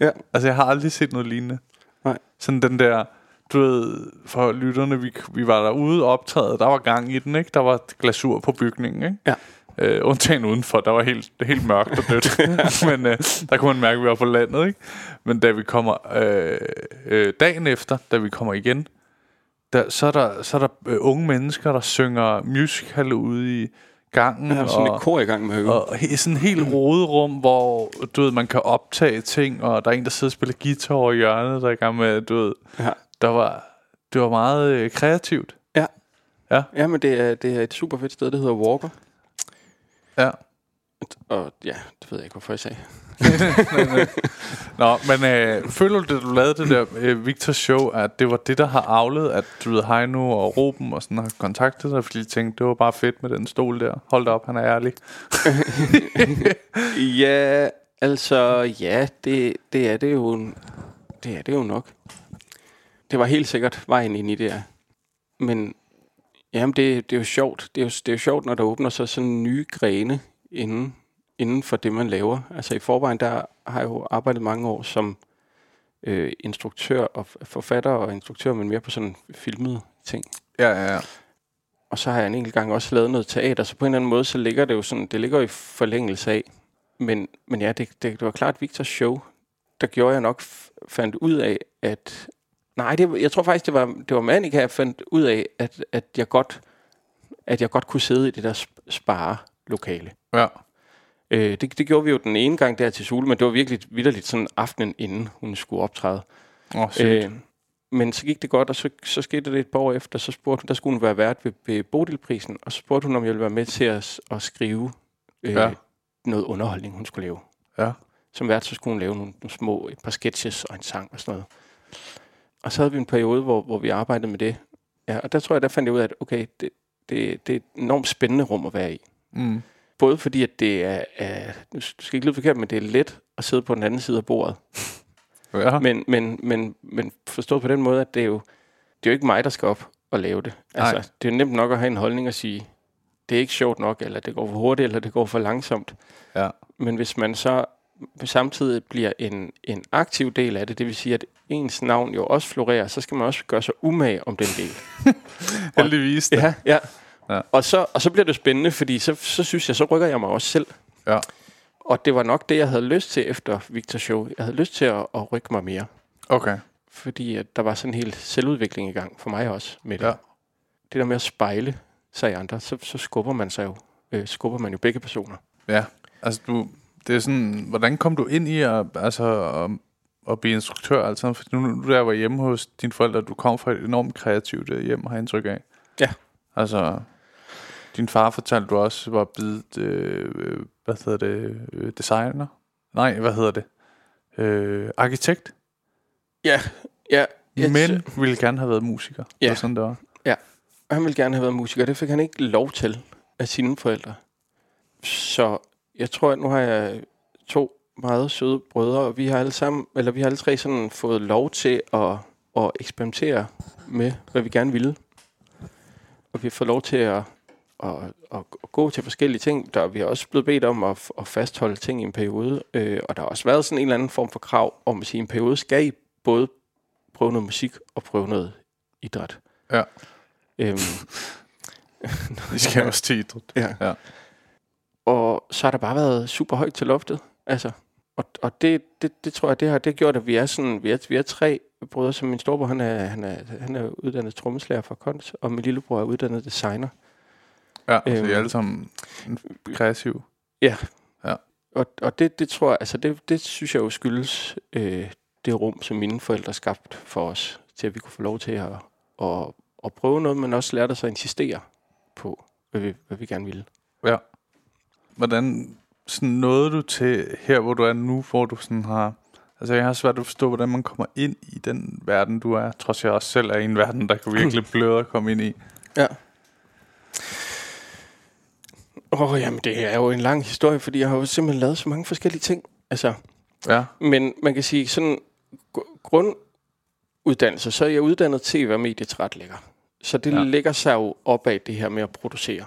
Ja. Altså, jeg har aldrig set noget lignende. Nej. Sådan den der, du ved, for lytterne, vi, vi var derude og optræde, der var gang i den, ikke? Der var glasur på bygningen, ikke? Ja. Øh, undtagen udenfor, der var helt, helt mørkt og dødt. Men øh, der kunne man mærke, at vi var på landet, ikke? Men da vi kommer øh, øh, dagen efter, da vi kommer igen, der, så er der, så er der øh, unge mennesker, der synger musical ude i gangen. Har sådan og, et kor i gang med og he, sådan en helt rodet rum, hvor du ved, man kan optage ting, og der er en, der sidder og spiller guitar over hjørnet, der er i gang med, du ved, Ja. der var, det var meget øh, kreativt. Ja. Ja. Ja, men det er, det er et super fedt sted, det hedder Walker. Ja. Og ja, det ved jeg ikke, hvorfor jeg sagde. Nå, men øh, føler du, da du lavede det der øh, Victor show, at det var det, der har avlet, at du ved, Heino og Ruben og sådan har kontaktet dig, fordi de tænkte, det var bare fedt med den stol der. Hold da op, han er ærlig. Ja, altså, ja, det, det er det jo, det er det jo nok. Det var helt sikkert vejen ind i det, ja. Men, jamen, det, det er jo sjovt. Det er jo, det er jo sjovt, når der åbner sig sådan nye grene inden, inden for det, man laver. Altså, i forvejen, der har jeg jo arbejdet mange år som øh, instruktør og forfatter og instruktør, men mere på sådan filmede ting. Ja, ja, ja. Og så har jeg en enkelt gang også lavet noget teater, så på en eller anden måde, så ligger det jo sådan, det ligger jo i forlængelse af. Men, men ja, det, det, det var klart Victors show, der gjorde jeg nok, fandt ud af, at... Nej, det, jeg tror faktisk, det var, det var Manika, jeg fandt ud af, at, at, jeg godt, at jeg godt kunne sidde i det der sp- spare-lokale. ja. Øh, det, det gjorde vi jo den ene gang der til Sule, men det var virkelig vidderligt sådan aftenen, inden hun skulle optræde. Sygt. Øh, men så gik det godt, og så, så skete det et par år efter, så spurgte hun, der skulle hun være vært ved, ved Bodilprisen, og så spurgte hun, om jeg ville være med til at, at skrive øh, ja. noget underholdning, hun skulle lave. Ja. Som vært, så skulle hun lave nogle, nogle små, et par sketches og en sang og sådan noget. Og så havde vi en periode, hvor, hvor vi arbejdede med det. Ja, og der tror jeg, der fandt jeg ud af, at okay, det, det, det er et enormt spændende rum at være i. Mm. Både fordi, at det er, er du skal ikke lyde forkert, men det er let at sidde på den anden side af bordet. Ja. Men, men, men, men forstået på den måde, at det er jo, det er jo ikke mig, der skal op og lave det. Altså, Nej. det er nemt nok at have en holdning og sige, det er ikke sjovt nok, eller det går for hurtigt, eller det går for langsomt. ja. Men hvis man så samtidig bliver en, en aktiv del af det, det vil sige, at ens navn jo også florerer, så skal man også gøre sig umage om den del. Heldigvis. Ja, ja. Ja. Og, så, og så bliver det spændende, fordi så, så synes jeg, så rykker jeg mig også selv. Ja. Og det var nok det, jeg havde lyst til efter Victor Show. Jeg havde lyst til at, at rykke mig mere. Okay. Fordi at der var sådan en hel selvudvikling i gang for mig også med det. Ja. Det der med at spejle sig i andre, så, så skubber man sig jo, øh, skubber man jo begge personer. Ja, altså du, det er sådan, hvordan kom du ind i at, altså, at, at blive instruktør? Altså, for nu, nu der var hjemme hos dine forældre, du kom fra et enormt kreativt øh, hjem, har jeg indtryk af. Ja. Altså, din far fortalte du også, var blevet, øh, hvad hedder det, øh, designer? Nej, hvad hedder det? Øh, arkitekt, Ja, ja. Jeg, men ville gerne have været musiker. Det Ja. var sådan, det var. Han ville gerne have været musiker. Det fik han ikke lov til af sine forældre. Så jeg tror, at nu har jeg to meget søde brødre, og vi har alle sammen, eller vi har alle tre sådan fået lov til at, at eksperimentere med, hvad vi gerne ville. Og vi har fået lov til at, at, at, at gå til forskellige ting. Der, vi har også blevet bedt om at, at fastholde ting i en periode, øh, og der har også været sådan en eller anden form for krav om at sige, at i en periode skal I både prøve noget musik og prøve noget idræt. Ja. Øhm, Vi skal også til idræt. Ja. Ja. Og så har der bare været super højt til loftet. Altså, og, og det, det, det, tror jeg, det har det har gjort, at vi er sådan, vi er, vi er tre brødre, som min storebror, han er, han er, han er uddannet trommeslager fra Kons, og min lillebror er uddannet designer. Ja, så Øhm. I er alle sammen kreative. Ja. Ja. Og, og det, det tror jeg, altså det, det synes jeg jo skyldes øh, det rum, som mine forældre skabte for os, til at vi kunne få lov til at, at, at prøve noget, men også lærte os at insistere på, hvad vi, hvad vi gerne ville. Ja. Hvordan sådan nåede du til her, hvor du er nu, hvor du sådan har... Altså, jeg har svært at forstå, hvordan man kommer ind i den verden, du er. Trods jeg også selv er i en verden, der kan virkelig bløde at komme ind i. Ja. Åh, oh, jamen det er jo en lang historie, fordi jeg har jo simpelthen lavet så mange forskellige ting. Altså, Ja, men man kan sige sådan, gr- grunduddannelse, så er jeg uddannet tv- og medietilretlægger. Så det Ja. lægger sig jo op af det her med at producere.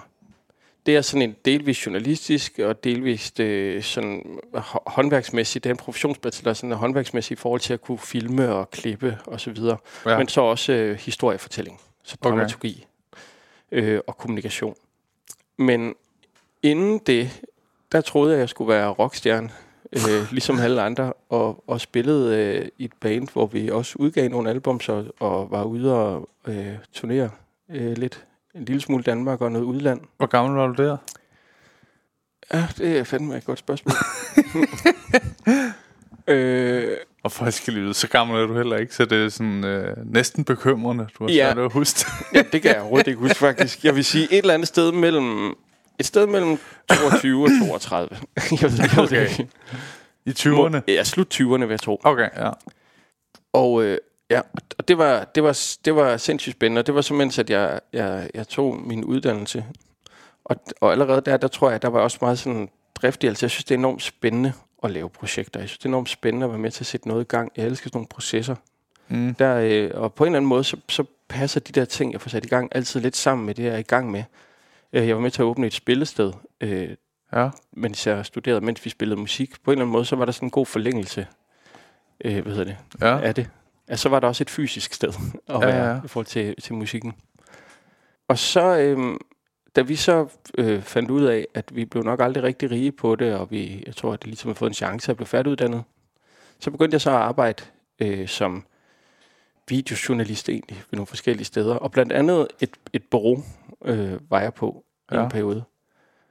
det er sådan en delvis journalistisk og delvis øh, sådan hå- håndværksmæssigt. Det er en professionsbachelor, sådan en håndværksmæssig i forhold til at kunne filme og klippe og så videre. Ja. Ja. Men så også øh, historiefortælling, så dramaturgi okay. øh, og kommunikation. Men inden det, der troede jeg, at jeg skulle være rockstjerne, øh, ligesom alle andre, og, og spillede øh, i et band, hvor vi også udgav nogle albums og, og var ude og øh, turnere øh, lidt. En lille smule Danmark og noget udland. Hvor gammel var du der? Ja, det er fandme et godt spørgsmål. øh, Og for at skal lige vide, så gammel er du heller ikke, så det er sådan øh, næsten bekymrende. Du har Ja. svært at huske det. ja, det kan jeg overhovedet ikke huske, faktisk. Jeg vil sige et eller andet sted mellem... Et sted mellem 22 og 32. jeg ved, jeg ved Okay. det ikke. I 20'erne? Ja, slut 20'erne, vil jeg tro. Okay, ja. Og øh, ja, og det var, det, var, det var sindssygt spændende. Det var så mens, at jeg, jeg, jeg tog min uddannelse. Og, og allerede der, der tror jeg, der var også meget sådan driftig. Altså, jeg synes, det er enormt spændende at lave projekter. Jeg synes, det er enormt spændende at være med til at sætte noget i gang. Jeg elsker sådan nogle processer. Mm. Der, øh, og på en eller anden måde, så, så passer de der ting, jeg får sat i gang, altid lidt sammen med det, jeg er i gang med. Øh, jeg var med til at åbne et spillested, øh, Ja, mens jeg studerede, mens vi spillede musik. På en eller anden måde, så var der sådan en god forlængelse øh, hvad hedder det, ja. af det. Ja, så var der også et fysisk sted at Ja, være ja. i forhold til, til musikken. Og så, øhm, da vi så øh, fandt ud af, at vi blev nok aldrig rigtig rige på det, og vi, jeg tror, at det ligesom har fået en chance at blive færdiguddannet, så begyndte jeg så at arbejde øh, som videojournalist egentlig ved nogle forskellige steder. Og blandt andet et, et bureau øh, var jeg på ja. i en periode.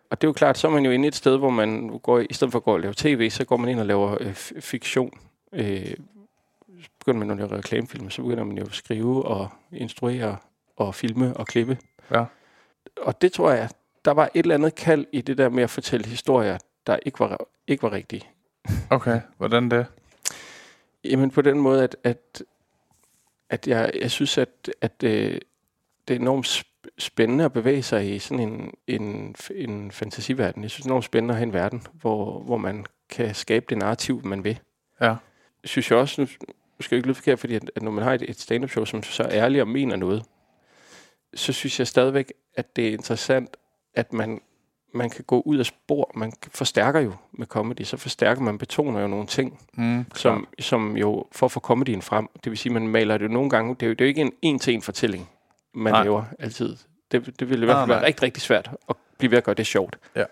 Og det er jo klart, så er man jo inde et sted, hvor man går, i stedet for at gå og lave tv, så går man ind og laver øh, fiktion. Øh, så begynder man at lave reklamefilm, så begynder man jo at skrive og instruere og filme og klippe. Ja. Og det tror jeg, der var et eller andet kald i det der med at fortælle historier, der ikke var, ikke var rigtige. Okay, hvordan det? Jamen på den måde, at, at, at jeg, jeg synes, at, at øh, det er enormt sp- spændende at bevæge sig i sådan en, en, en fantasiverden. Jeg synes, det er enormt spændende at have en verden, hvor, hvor man kan skabe det narrativ, man vil. Ja. Synes jeg også, nu skal jeg ikke lyde forkert, fordi at, at når man har et, et stand-up show, som så ærligt og mener noget, så synes jeg stadigvæk, at det er interessant, at man, man kan gå ud af spor. Man forstærker jo med comedy, så forstærker man, betoner jo nogle ting, Mm, som, som jo for at få comedyen frem. Det vil sige, man maler det jo nogle gange. Det er jo, det er jo ikke en en-til-en fortælling, man Nej. nej. laver altid. Det, det vil i hvert Nej, fald være nej. rigtig, rigtig svært at blive ved at gøre det sjovt. Ja.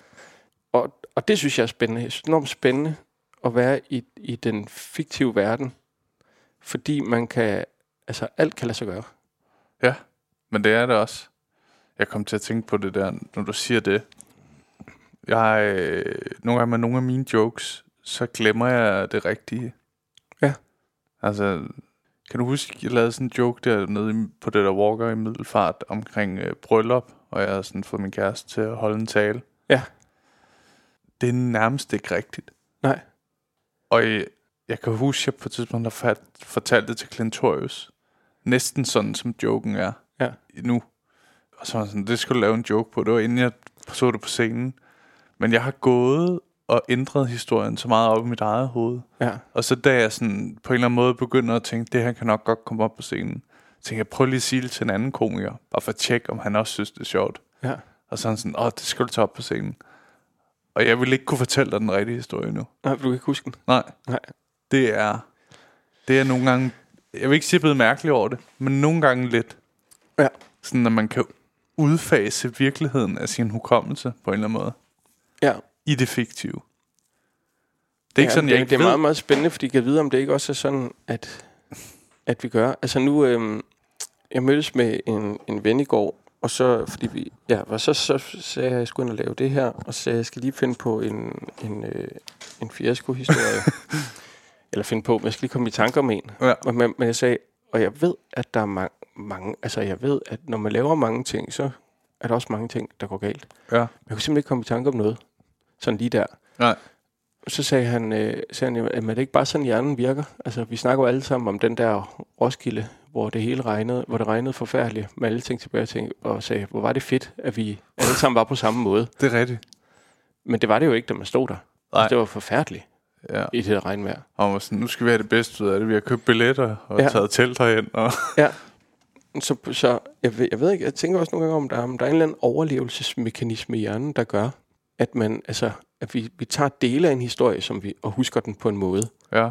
Og, og det synes jeg er spændende. Jeg synes, det er enormt spændende at være i, i den fiktive verden, fordi man kan, altså alt kan lade sig gøre. Ja, men det er det også. Jeg kom til at tænke på det der, når du siger det. Jeg, øh, nogle gange med nogle af mine jokes, så glemmer jeg det rigtige. Ja. Altså, kan du huske, jeg lavede sådan en joke dernede i- på det der walker i Middelfart omkring øh, bryllup, og jeg havde sådan fået min kæreste til at holde en tale. Ja. Det er nærmest ikke rigtigt. Nej. Og jeg, jeg kan huske, at jeg på et tidspunkt har fat, fortalt det til Clintorius. Næsten sådan, som joken er Ja. nu. Og så var sådan, det skulle lave en joke på. Det var inden jeg så det på scenen. Men jeg har gået og ændret historien så meget op i mit eget hoved. Ja. Og så da jeg sådan på en eller anden måde begynder at tænke, det her kan nok godt komme op på scenen, tænkte jeg, prøv lige at sige det til en anden komiker, bare for at tjekke, om han også synes, det er sjovt. Ja. Og så han sådan, åh, det skal du tage op på scenen. Og jeg ville ikke kunne fortælle dig den rigtige historie nu. Nej, du kan ikke huske den. Nej. Nej. Det er, det er nogle gange, jeg vil ikke sige, blevet mærkelig over det, men nogle gange lidt. Ja. Sådan, at man kan udfase virkeligheden af sin hukommelse på en eller anden måde. Ja. I det fiktive. Det er ikke ja, sådan, det, jeg ikke det er ved. meget, meget spændende, fordi jeg kan vide, om det ikke også er sådan, at, at vi gør. Altså nu, øhm, jeg mødtes med en, en ven i går, og så, fordi vi, ja, og så, så sagde jeg, at jeg skulle ind og lave det her, og så jeg, skal lige finde på en, en, øh, en fiasko-historie. Eller finde på, men jeg skal lige komme i tanker om en. Ja. Men, men jeg sagde, og jeg ved, at der er mange, mange, altså jeg ved, at når man laver mange ting, så er der også mange ting, der går galt. Ja. Men jeg kunne simpelthen ikke komme i tanke om noget. Sådan lige der. Nej. Så sagde han, øh, sagde han at er det ikke bare sådan, hjernen virker? Altså, vi snakker jo alle sammen om den der Roskilde, hvor det hele regnede, hvor det regnede forfærdeligt med alle ting tilbage tænkte, og sagde, hvor var det fedt, at vi alle sammen var på samme måde. Det er rigtigt. Men det var det jo ikke, da man stod der. Nej. Altså, det var forfærdeligt Ja. i det regnvejr. Og var sådan, nu skal vi have det bedste ud af det. Vi har købt billetter og ja. taget telt herind. Og Ja. Så, så jeg, ved, jeg ved ikke, jeg tænker også nogle gange om, der, om der er en eller anden overlevelsesmekanisme i hjernen, der gør, at man, altså, at vi, vi tager dele af en historie, som vi, og husker den på en måde. Ja,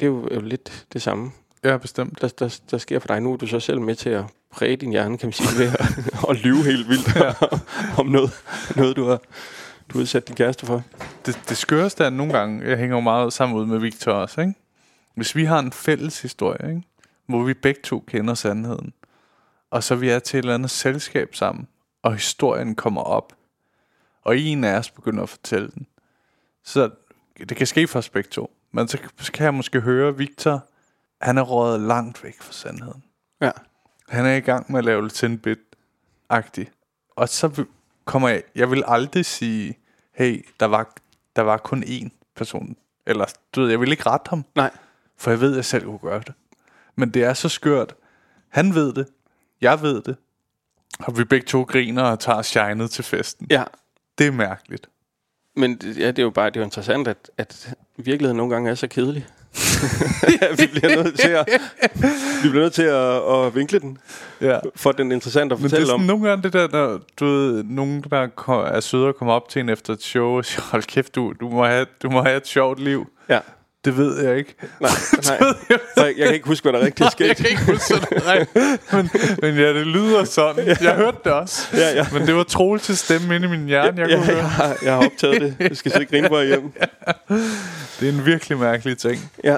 Det er jo, er jo lidt det samme, ja bestemt. der, der, der sker for dig. Nu er du så selv med til at præge din hjerne, kan man sige, ved at, at lyve helt vildt ja. om noget, noget du har, du har sat din kæreste for. Det, det skøreste er nogle gange, jeg hænger jo meget sammen ud med Victor også, ikke? Hvis vi har en fælles historie, ikke? hvor vi begge to kender sandheden, og så vi er til et eller andet selskab sammen, og historien kommer op, og en af os begynder at fortælle den, så det kan ske for os begge to, men så kan jeg måske høre, Victor, han er røget langt væk fra sandheden. Ja. Han er i gang med at lave lidt bit-agtigt. Og så kommer jeg... Jeg vil aldrig sige, hey, der var, der var kun én person. Eller, du ved, jeg vil ikke rette ham, Nej. for jeg ved, at jeg selv kunne gøre det. Men det er så skørt. Han ved det. Jeg ved det. Og vi begge to griner og tager shinet til festen. Ja, Det er mærkeligt. Men ja, det er jo bare det er jo interessant, at, at virkeligheden nogle gange er så kedelig. ja, vi bliver nødt til at, vi bliver nødt til at, at vinkle den, Ja. for den er interessant at Men det er fortælle sådan om. nogle gange det der, når du ved, nogen der er søde og kommer op til en efter et show og siger, hold kæft, du, du, må have, du må have et sjovt liv. Ja, Det ved jeg ikke. nej, nej. Jeg, jeg kan ikke huske, hvad der rigtig er Jeg kan ikke huske det, nej. men, men ja, det lyder sådan. Jeg hørte det også. Ja, ja. Men det var troligt til stemme inde i min hjerne, jeg Ja, kunne høre. jeg, har, jeg har optaget det. Jeg skal så ikke grine på hjem. Det er en virkelig mærkelig ting. Ja.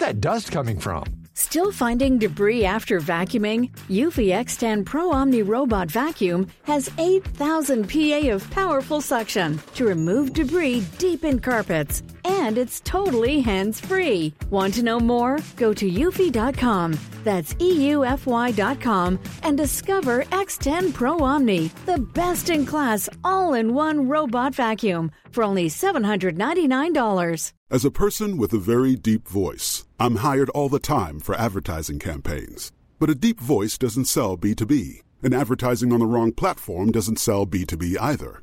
That dust coming from? Still finding debris after vacuuming? Eufy X10 Pro Omni Robot Vacuum has 8,000 PA of powerful suction to remove debris deep in carpets. And it's totally hands free. Want to know more? Go to eufy.com. That's EUFY.com and discover X10 Pro Omni, the best in class all in one robot vacuum for only $799. As a person with a very deep voice, I'm hired all the time for advertising campaigns. But a deep voice doesn't sell B2B, and advertising on the wrong platform doesn't sell B2B either.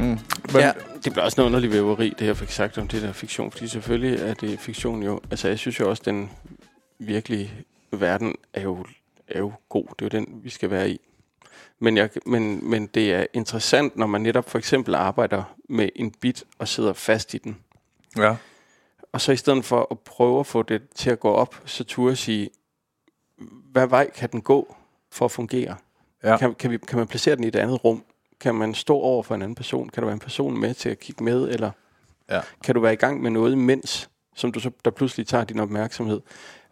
Men, ja, det bliver også noget underligt væveri, det jeg fik sagt om det der fiktion, fordi selvfølgelig er det fiktion jo, altså jeg synes jo også, den virkelige verden er jo, er jo god, det er jo den, vi skal være i. Men, jeg, men, men det er interessant, når man netop for eksempel arbejder med en bit og sidder fast i den. ja. Og så i stedet for at prøve at få det til at gå op, så turde jeg sige, hvad vej kan den gå for at fungere? Ja. Kan, kan, vi, kan man placere den i et andet rum? Kan man stå over for en anden person? Kan der være en person med til at kigge med? Eller Ja. kan du være i gang med noget imens, som du så, der pludselig tager din opmærksomhed?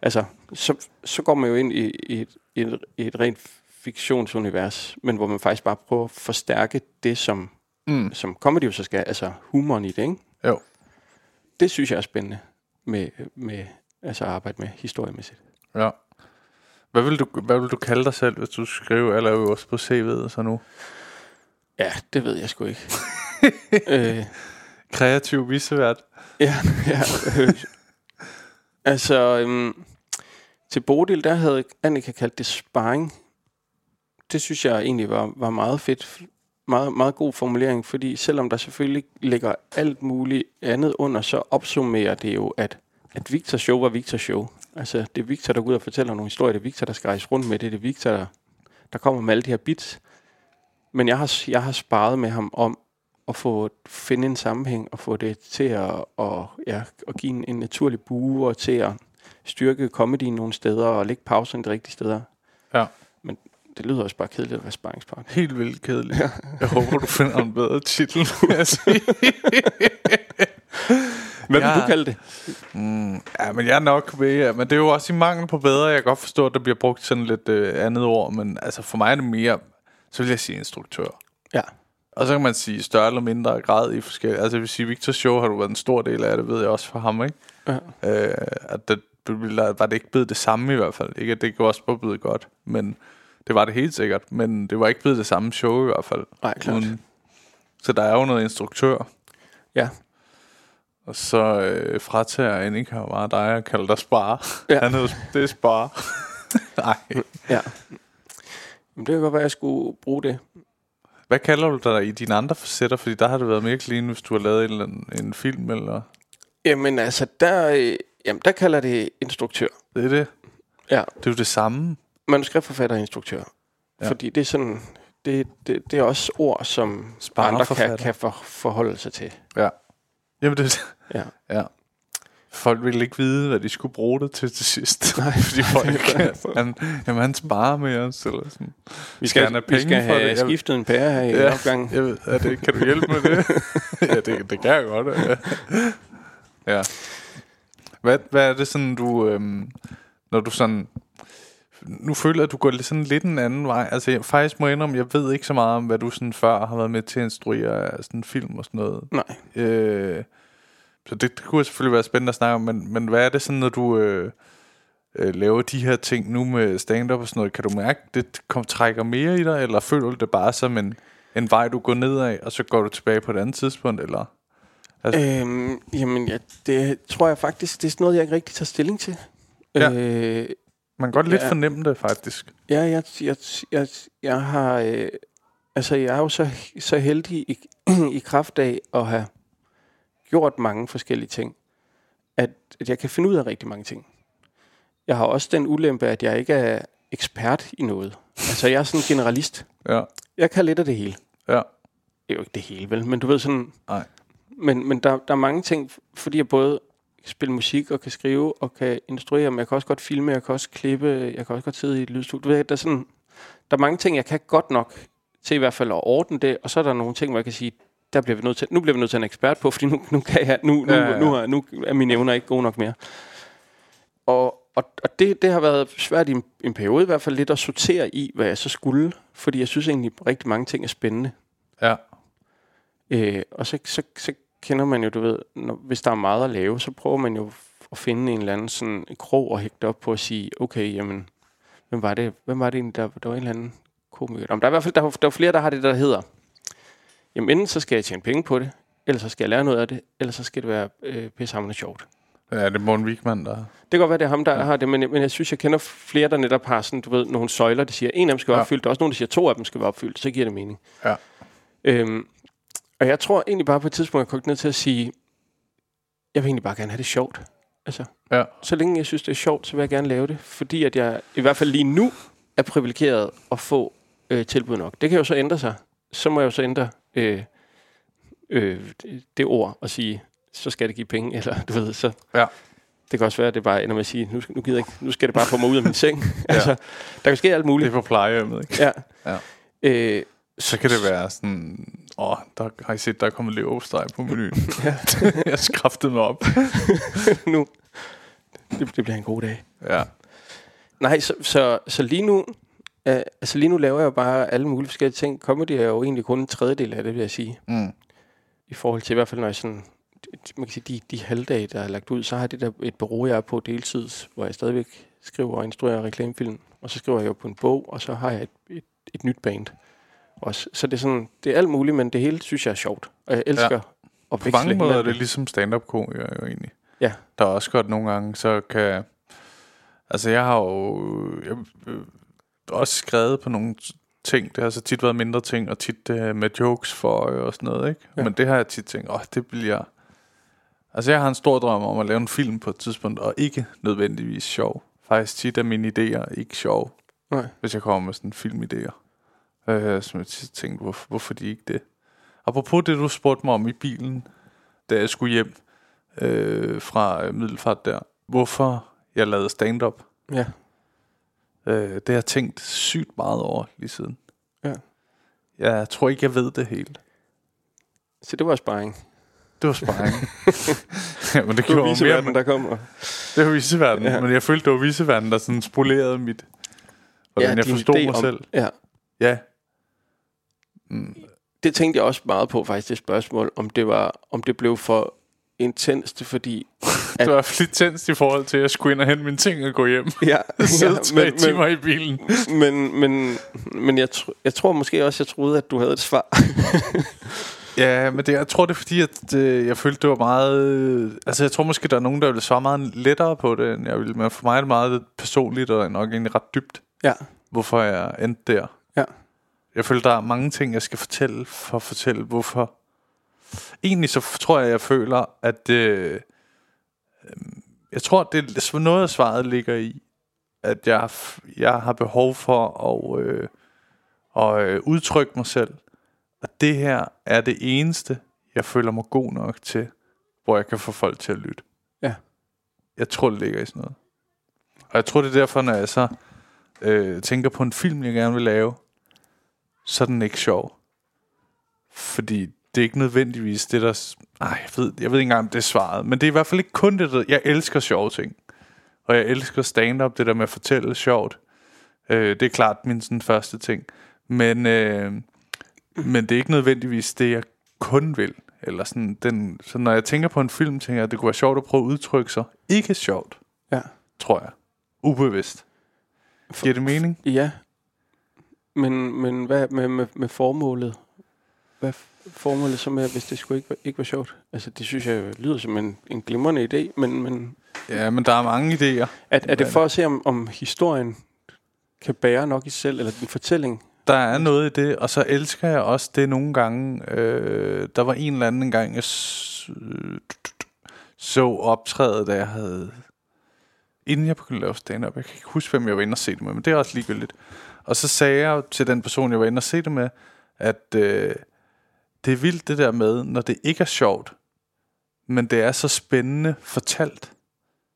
Altså, så, så går man jo ind i, i, et, i, et, i et rent fiktionsunivers, men hvor man faktisk bare prøver at forstærke det, som, Mm. som comedy jo så skal, altså humoren i det, ikke? Jo. det synes jeg er spændende med, med altså at arbejde med historiemæssigt. Ja. Hvad vil, du, hvad vil du kalde dig selv, hvis du skriver allerøverst på CV'et så nu? Ja, det ved jeg sgu ikke. øh, Kreativ visevært. ja, ja. Øh, altså, øhm, til Bodil, der havde Annika kaldt det sparring. Det synes jeg egentlig var, var meget fedt. Meget, meget god formulering, fordi selvom der selvfølgelig ligger alt muligt andet under, så opsummerer det jo, at, at Victors show var Victors show. Altså, det er Victor, der går ud og fortæller nogle historier. Det er Victor, der skal rejse rundt med det. Det er Victor, der, der kommer med alle de her bits. Men jeg har, jeg har sparet med ham om at få finde en sammenhæng og få det til at, og, ja, at give en, en naturlig bue og til at, styrke comedyen nogle steder og lægge pausen de rigtige steder. Ja. Men det lyder også bare kedeligt at være sparringspartner. Helt vildt kedeligt. Ja. Jeg håber, du finder en bedre titel. vil jeg sige. Hvad vil Ja. du kalde det? Mm, ja, men jeg er nok ved, ja, men det er jo også i mangel på bedre. Jeg kan godt forstå, at der bliver brugt sådan lidt øh, andet ord, men altså for mig er det mere, så vil jeg sige instruktør. Ja. Og så kan man sige større eller mindre grad i forskellige... Altså jeg vil sige, Victor Show har du været en stor del af det, ved jeg også for ham, ikke? Ja. Øh, at det, var det ikke blevet det samme i hvert fald. Ikke at det ikke også var blevet godt, men det var det helt sikkert. Men det var ikke blevet det samme show i hvert fald. Nej, klart. så der er jo noget instruktør. Ja. Og så øh, fratager Annika bare dig og kalder dig spare. Ja. Han hedder, det er spare. Nej. Ja. Men det kan godt være, at jeg skulle bruge det. Hvad kalder du dig i dine andre facetter? Fordi der har det været mere clean, hvis du har lavet en, eller anden- en film, eller... Jamen altså, der, øh, jamen, der kalder det instruktør. Det er det. Ja. Det er jo det samme. Manuskriptforfatter og instruktør. Ja. Fordi det er sådan... Det, det, det er også ord, som andre kan, kan for, forholde sig til. Ja. Jamen, det Ja. Ja. Folk ville ikke vide, hvad de skulle bruge det til til sidst. Nej. Fordi folk han, jamen, han sparer med os, eller sådan. Vi skal, han have vi skal penge for have det? Jeg- skiftet en pære her i Ja, opgangen. jeg ved, er det, kan du hjælpe med det? ja, det, det kan jeg godt. Ja. ja. Hvad, hvad er det sådan, du... Øhm, når du sådan... Nu føler jeg, at du går lidt sådan lidt en anden vej. Altså, jeg, faktisk må indrømme, jeg ved ikke så meget om, hvad du sådan før har været med til at instruere af sådan film og sådan noget. Nej. Øh, så det, det kunne selvfølgelig være spændende at snakke om, men, men hvad er det sådan, når du øh, øh, laver de her ting nu med stand-up og sådan noget? Kan du mærke, at det kom, trækker mere i dig, eller føler du det bare som en, en vej, du går ned af, og så går du tilbage på et andet tidspunkt, eller? Altså, Øhm, jamen, ja, det tror jeg faktisk, det er sådan noget, jeg ikke rigtig tager stilling til. Ja. Øh, man kan godt lidt ja. fornemme det, faktisk. Ja, jeg, jeg, jeg, jeg har... Øh, altså, jeg er jo så, så heldig i, i kraft af at have gjort mange forskellige ting, at, at jeg kan finde ud af rigtig mange ting. Jeg har også den ulempe, at jeg ikke er ekspert i noget. Altså, jeg er sådan en generalist. Ja. Jeg kan lidt af det hele. Ja. Det er jo ikke det hele, vel? Men du ved sådan... Nej. Men, men der, der er mange ting, fordi jeg både kan spille musik og kan skrive og kan instruere, men jeg kan også godt filme, jeg kan også klippe, jeg kan også godt sidde i et lydstudie. Du ved, der er, sådan, der er mange ting, jeg kan godt nok til i hvert fald at ordne det, og så er der nogle ting, hvor jeg kan sige, der bliver vi nødt til, nu bliver vi nødt til en ekspert på, fordi nu, nu, kan jeg, nu, nu, Ja, ja, ja. Nu, er, nu er mine evner ikke gode nok mere. Og, og, og det, det har været svært i en, en periode i hvert fald lidt at sortere i, hvad jeg så skulle, fordi jeg synes egentlig, rigtig mange ting er spændende. Ja. Øh, og så, så, så kender man jo, du ved, når, hvis der er meget at lave, så prøver man jo at finde en eller anden sådan krog og hægte op på at sige, okay, jamen, hvem var det, hvem var det egentlig, der, der var en eller anden komiker? Om der er i hvert fald der, er- der er flere, der har det, der hedder, jamen enten så skal jeg tjene penge på det, eller så skal jeg lære noget af det, eller så skal det være øh, pissehammerende sjovt. Ja, det er Morten Wigman, der... Det kan godt være, det er ham, der ja. har det, men, men jeg synes, jeg kender flere, der netop har sådan, du ved, nogle søjler, der siger, en af dem skal være Ja. opfyldt, der er også nogle, der siger, to af dem skal være opfyldt, så giver det mening. Ja. Øhm, og jeg tror egentlig bare på et tidspunkt, jeg kom ned til at sige, jeg vil egentlig bare gerne have det sjovt. Altså, Ja. så længe jeg synes, det er sjovt, så vil jeg gerne lave det. Fordi at jeg i hvert fald lige nu er privilegeret at få øh, tilbud nok. Det kan jo så ændre sig. Så må jeg jo så ændre øh, øh, det- det ord og sige, så skal det give penge, eller du ved, så... Ja. Det kan også være, at det bare ender med at sige, nu, skal- nu, gider jeg ikke, nu skal det bare få mig ud af min seng. altså, der kan ske alt Det muligt. er på plejehjemmet, ikke? Ja. Ja. Øh, Så kan det være sådan... Åh, der har I set, der er kommet leverpostej på menuen. Ja. jeg skræftede mig op. nu. Det, det bliver en god dag. Ja. Nej, så, så, så lige nu, øh, altså lige nu laver jeg bare alle mulige forskellige ting. Comedy er jo egentlig kun en tredjedel af det, vil jeg sige. Mm. I forhold til i hvert fald, når jeg sådan, man kan sige, de, de halvdage, der er lagt ud, så har det der et bureau, jeg er på deltids, hvor jeg stadigvæk skriver og instruerer reklamefilm. Og så skriver jeg jo på en bog, og så har jeg et, et, et nyt band. Også. Så det er sådan, det er alt muligt, men det hele synes jeg er sjovt. Og jeg elsker Ja. at På mange måder er det ligesom stand-up-komiker jo egentlig. Ja. Der er også godt nogle gange, så kan... Altså, jeg har jo jeg, også skrevet på nogle ting. Det har så tit været mindre ting, og tit øh, med jokes for øje og sådan noget, ikke? Ja. Ja. Men det har jeg tit tænkt, åh, det bliver... Altså, jeg har en stor drøm om at lave en film på et tidspunkt, og ikke nødvendigvis sjov. Faktisk tit er mine idéer ikke sjov, Nej. hvis jeg kommer med sådan filmidéer. Øh, som jeg tit tænkte, hvorfor, hvorfor de ikke det? Apropos det, du spurgte mig om i bilen, da jeg skulle hjem øh, fra øh, Middelfart der. Hvorfor jeg lavede stand-up. Ja. Øh, det har jeg tænkt sygt meget over lige siden. Ja. Jeg tror ikke, jeg ved det helt. Så det var sparring. Det var sparring. ja, men det var gjorde mere, men der kommer. det var viseverden. Ja. Men jeg følte, det var viseverden, der sådan spolerede mit... Hvordan ja, jeg forstod mig om- selv. Ja. Ja, Det tænkte jeg også meget på, faktisk, det spørgsmål, om det, var, om det blev for intenst, fordi... det var i hvert fald lidt tændst i forhold til, at jeg skulle ind og hente mine ting og gå hjem. Ja, Sidde ja, tre timer i bilen. men, men, men jeg, tr- jeg tror måske også, jeg troede, at du havde et svar. Ja, men det, jeg tror, det er fordi, at øh, jeg følte, det var meget... Øh, altså, jeg tror måske, der er nogen, der ville svare meget lettere på det, end jeg ville. Men for mig er det meget personligt og nok egentlig ret dybt, ja. hvorfor jeg endte der. Ja. Jeg føler, der er mange ting, jeg skal fortælle for at fortælle, hvorfor. Egentlig så tror jeg, jeg føler, at... Øh, jeg tror, det er noget af svaret ligger i, at jeg, jeg har behov for at, øh, at øh, udtrykke mig selv. Og det her er det eneste, jeg føler mig god nok til, hvor jeg kan få folk til at lytte. Ja. Jeg tror, det ligger i sådan noget. Og jeg tror, det er derfor, når jeg så øh, tænker på en film, jeg gerne vil lave, så er den ikke sjov. Fordi det er ikke nødvendigvis det, der... Ej, jeg ved, jeg ved ikke engang, om det er svaret. Men det er i hvert fald ikke kun det, der... Jeg elsker sjove ting. Og jeg elsker stand-up, det der med at fortælle sjovt. Øh, det er klart min sådan, første ting. Men, øh, men det er ikke nødvendigvis det, jeg kun vil. Eller sådan, den, så når jeg tænker på en film, tænker jeg, at det kunne være sjovt at prøve at udtrykke sig. Ikke sjovt, Ja. tror jeg. Ubevidst. Giver det mening? Ja. Men, men hvad med, med, med formålet? Hvad formålet så med, hvis det skulle ikke, være- ikke var sjovt? Altså, det synes jeg lyder som en, en glimrende idé, men, men Ja, men der er mange idéer. er, er det for at se, om, om historien kan bære nok i sig selv, eller den fortælling? Der er noget i det, og så elsker jeg også det nogle gange. Øh, der var en eller anden gang, jeg så optrædet, da jeg havde... Inden jeg begyndte at lave stand-up. Jeg kan ikke huske, hvem jeg var inde og se det med, men det er også ligegyldigt. Og så sagde jeg til den person, jeg var inde og se det med, at øh, det er vildt det der med, når det ikke er sjovt, men det er så spændende fortalt,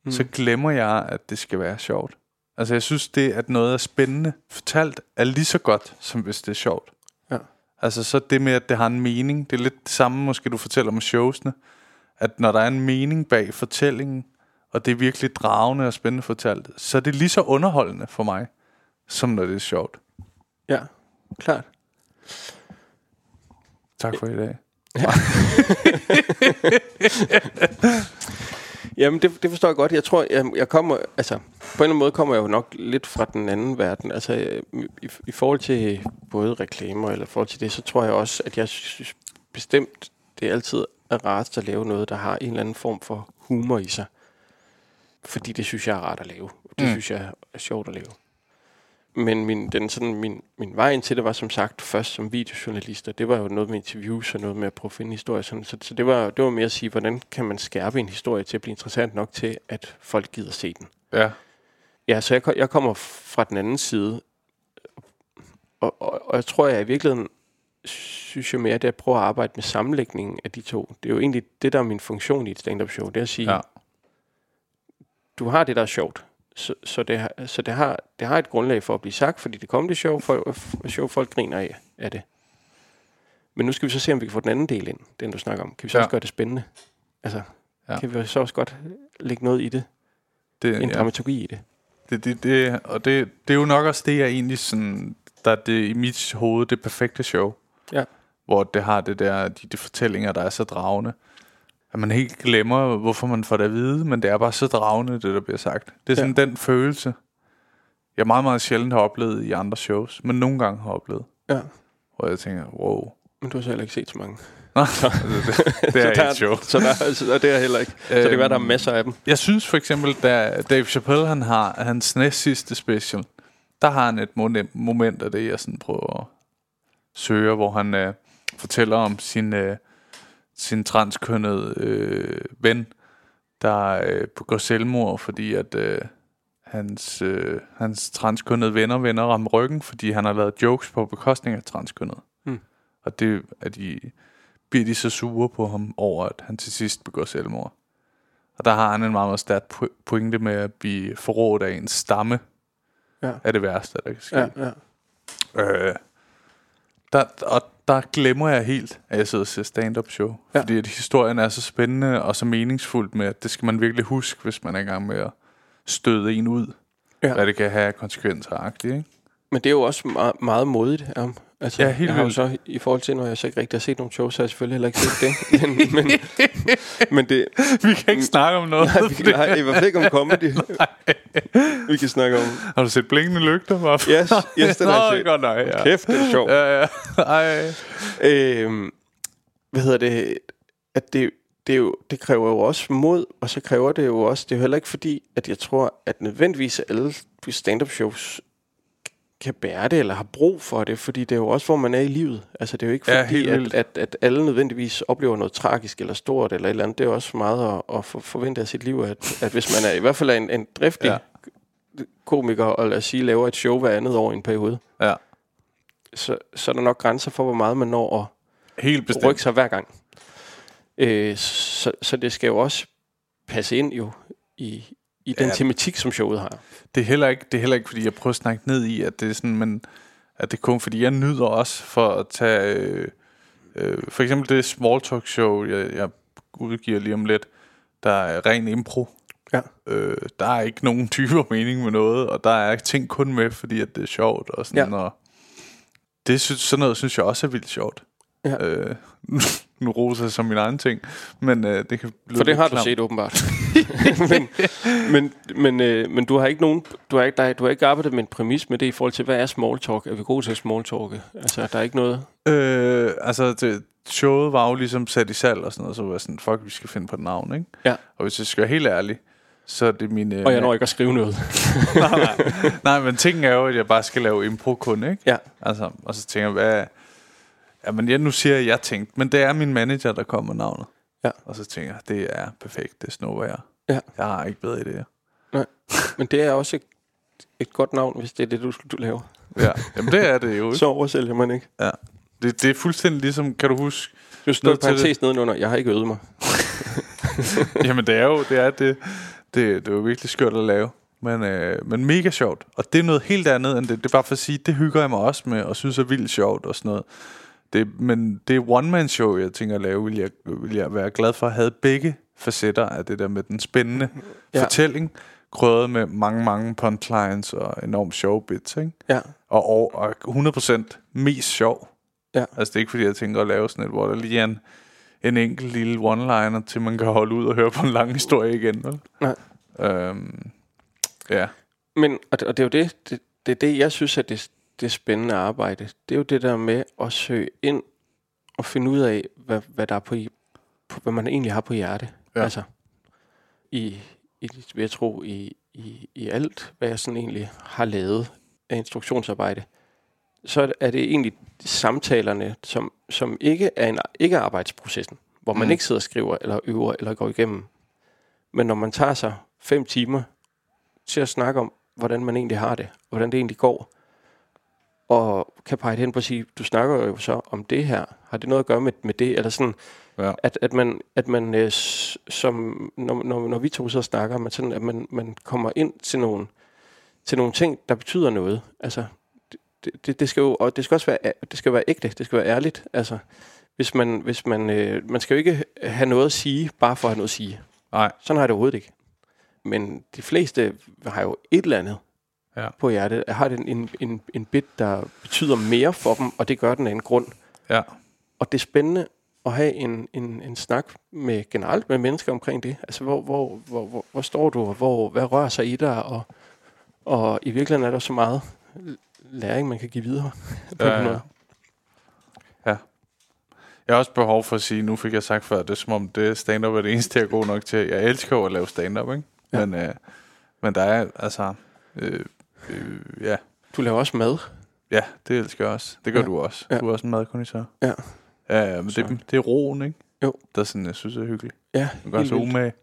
mm. så glemmer jeg, at det skal være sjovt. Altså jeg synes det, at noget er spændende fortalt, er lige så godt, som hvis det er sjovt. Ja. Altså så det med, at det har en mening, det er lidt det samme, måske du fortæller om showsene, at når der er en mening bag fortællingen, og det er virkelig dragende og spændende fortalt, så er det lige så underholdende for mig, som når det er sjovt. Ja, klart. Tak for i dag. Jamen, det, det forstår jeg godt. Jeg tror, jeg, jeg kommer, altså, på en eller anden måde kommer jeg jo nok lidt fra den anden verden. Altså, i, i forhold til både reklamer eller forhold til det, så tror jeg også, at jeg synes bestemt, det er altid er rart at lave noget, der har en eller anden form for humor i sig. Fordi det synes jeg er rart at lave. Det mm. synes jeg er sjovt at lave. Men min, den, sådan, min, min vej ind til det var som sagt først som videojournalist, og det var jo noget med interviews og noget med at prøve at finde historier. Sådan. Så, så det, var, det var mere at sige, hvordan kan man skærpe en historie til at blive interessant nok til, at folk gider se den. Ja. Ja, så jeg, jeg kommer fra den anden side, og, og, og jeg tror, jeg i virkeligheden synes jeg mere, det er at prøve at arbejde med sammenlægningen af de to. Det er jo egentlig det, der er min funktion i et stand-up show. Det er at sige, ja. du har det, der er sjovt. Så, så, det, har, så det, har, det har et grundlag for at blive sagt, fordi det kommer det show, for, show folk griner af, af det. Men nu skal vi så se, om vi kan få den anden del ind, den du snakker om. Kan vi så Ja. også gøre det spændende? Altså, ja. kan vi så også godt lægge noget i det? Det, En ja. dramaturgi i det? Det, det, det, og det, det er jo nok også det, jeg egentlig sådan, der er det i mit hoved, det perfekte show. Ja. Hvor det har det der, de, de fortællinger, der er så dragende. At man helt glemmer, hvorfor man får det at vide, men det er bare så dragende, det der bliver sagt. Det er sådan ja. den følelse, jeg meget, meget sjældent har oplevet i andre shows, men nogle gange har oplevet. Ja. Hvor jeg tænker, wow. Men du har så heller ikke set så mange. Nå, altså, det, det er der, et show. Så, der, så der, det er heller ikke. så det kan være, der er masser af dem. Jeg synes for eksempel, da Dave Chappelle han har hans næst sidste special, der har han et mo- moment af det, jeg sådan prøver at søge, hvor han øh, fortæller om sin, øh, sin transkønnede øh, ven, der øh, begår selvmord, fordi at øh, hans, øh, hans transkønnede venner vender ham ryggen, fordi han har lavet jokes på bekostning af transkønnede. Hmm. Og det er de, bliver de så sure på ham over, at han til sidst begår selvmord. Og der har han en meget, meget stærk po- pointe med at blive forrådt af en stamme. Ja. Er det værste, der kan ske. Ja, ja. Øh, der, og der glemmer jeg helt, at jeg sidder og ser stand-up show. Ja. Fordi at historien er så spændende og så meningsfuld med, at det skal man virkelig huske, hvis man er i gang med at støde en ud. Ja. Hvad det kan have konsekvenser agtigt, ikke? Men det er jo også meget, meget modigt af ham. Altså, Ja, helt jeg har jo så, i forhold til, når jeg så ikke rigtig har set nogle shows, så har jeg selvfølgelig heller ikke set det. men, men, men det... Vi kan ikke snakke om noget. Nej, vi kan, nej, i hvert fald ikke om comedy. vi kan snakke om... Har du set blinkende lygter? Hvorfor? Yes, yes, den har jeg set. godt nok, ja. Kæft, det er sjovt. Ja, ja. Ej. Øhm, hvad hedder det? At det, det, er jo, det kræver jo også mod, og så kræver det jo også, det er jo heller ikke fordi, at jeg tror, at nødvendigvis alle stand-up shows kan bære det, eller har brug for det, fordi det er jo også, hvor man er i livet. Altså, det er jo ikke Ja, fordi, at, at, at alle nødvendigvis oplever noget tragisk eller stort, eller et eller andet. Det er jo også meget at, at for- forvente af sit liv, at, at hvis man er i hvert fald er en, en driftig. Ja. komiker, og lad os sige, laver et show hver andet år i en periode, Ja. så, så er der nok grænser for, hvor meget man når at Helt bestemt. rykke sig hver gang. Øh, så, så det skal jo også passe ind jo i, i den Ja. tematik, som showet har. Det er, heller ikke, det er heller ikke, fordi jeg prøver at snakke ned i, at det er sådan, men at det er kun fordi, jeg nyder også for at tage, øh, øh, for eksempel det small talk show, jeg, jeg udgiver lige om lidt, der er ren impro. Ja. Øh, der er ikke nogen typer mening med noget, og der er ting kun med, fordi at det er sjovt. Og sådan, Ja. og det synes, sådan noget synes jeg også er vildt sjovt. Ja. Øh, nu roser som min egen ting, men øh, det kan lyde For det har du klamt. set åbenbart. men men, men, øh, men du har ikke nogen, du har ikke, der, er- du har ikke arbejdet med en præmis med det i forhold til, hvad er small talk? Er vi gode til small talke? Altså, der er ikke noget... Øh, altså, det, showet var jo ligesom sat i salg og sådan noget, så var jeg sådan, fuck, vi skal finde på et navn, ikke? Ja. Og hvis jeg skal være helt ærlig, så er det min... Øh, Og jeg når ikke at skrive noget. nej, nej. nej, men tingen er jo, at jeg bare skal lave impro kun, ikke? Ja. Altså, og så tænker jeg, hvad... Jamen, jeg, nu siger jeg, at jeg tænkte, men det er min manager, der kommer med navnet. Ja. Og så tænker jeg, det er perfekt, det snor jeg. Ja. Jeg har ikke bedre idéer. Nej. Men det er også et, et godt navn, hvis det er det, du, du laver. Ja, jamen det er det jo, ikke? Så oversælger man ikke. Ja. Det, det er fuldstændig ligesom, kan du huske... Du til parentes nedenunder, jeg har ikke øvet mig. Jamen det er jo det er det. Det, det er jo virkelig skørt at lave. Men, øh, men mega sjovt. Og det er noget helt andet end det. Det er bare for at sige, det hygger jeg mig også med, og synes er vildt sjovt og sådan noget. Det, men det one-man-show, jeg tænker at lave, vil jeg, vil jeg være glad for at have begge facetter af det der med den spændende Ja. ja. fortælling, krydret med mange, mange punchlines og enormt sjove bits, ikke? Ja. Og, og, og 100% mest sjov. Ja. Altså det er ikke fordi, jeg tænker at lave sådan et, hvor der lige er en, en enkelt lille one-liner, til man kan holde ud og høre på en lang historie igen, vel? Nej. Øhm, ja. Men, og det, og det er jo det, det, det, er det jeg synes, at det, det spændende arbejde. Det er jo det der med at søge ind og finde ud af, hvad, hvad der er på, på hvad man egentlig har på hjerte. Ja. Altså, i, i, vil jeg tro, i, i, i alt, hvad jeg sådan egentlig har lavet af instruktionsarbejde, så er det egentlig samtalerne, som, som ikke er en ikke er arbejdsprocessen, hvor man Mm. ikke sidder og skriver, eller øver, eller går igennem. Men når man tager sig fem timer til at snakke om, hvordan man egentlig har det, og hvordan det egentlig går, og kan pege hen på at sige, du snakker jo så om det her, har det noget at gøre med, med det, eller sådan, Ja. at, at man, at man øh, som, når, når, når vi to så snakker, man sådan, at man, man kommer ind til nogle, til nogle ting, der betyder noget. Altså, det, det, det skal jo, og det skal også være, det skal være ægte, det skal være ærligt. Altså, hvis man, hvis man, øh, man skal jo ikke have noget at sige, bare for at have noget at sige. Nej. Sådan har jeg det overhovedet ikke. Men de fleste har jo et eller andet Ja. på hjertet. Har den en, en, en bit, der betyder mere for dem, og det gør den af en grund. Ja. Og det er spændende at have en, en, en snak med generelt med mennesker omkring det. Altså, hvor, hvor, hvor, hvor, hvor står du, og hvor, hvad rører sig i dig, og, og i virkeligheden er der så meget læring, man kan give videre. på Ja, ja. ja. Jeg har også behov for at sige, nu fik jeg sagt før, det er som om det stand-up er det eneste, jeg er god nok til. Jeg elsker jo at lave stand-up, ikke? Ja. Men, øh, men der er, altså... Øh, øh, ja. Du laver også mad. ja, det elsker jeg også. Det gør Ja. du også. Ja. Du er også en madkondisør. Ja. Ja, ja men Så- det, det er roen, ikke? Jo. Der er sådan, jeg synes, er hyggeligt. Ja, Du gør så umage.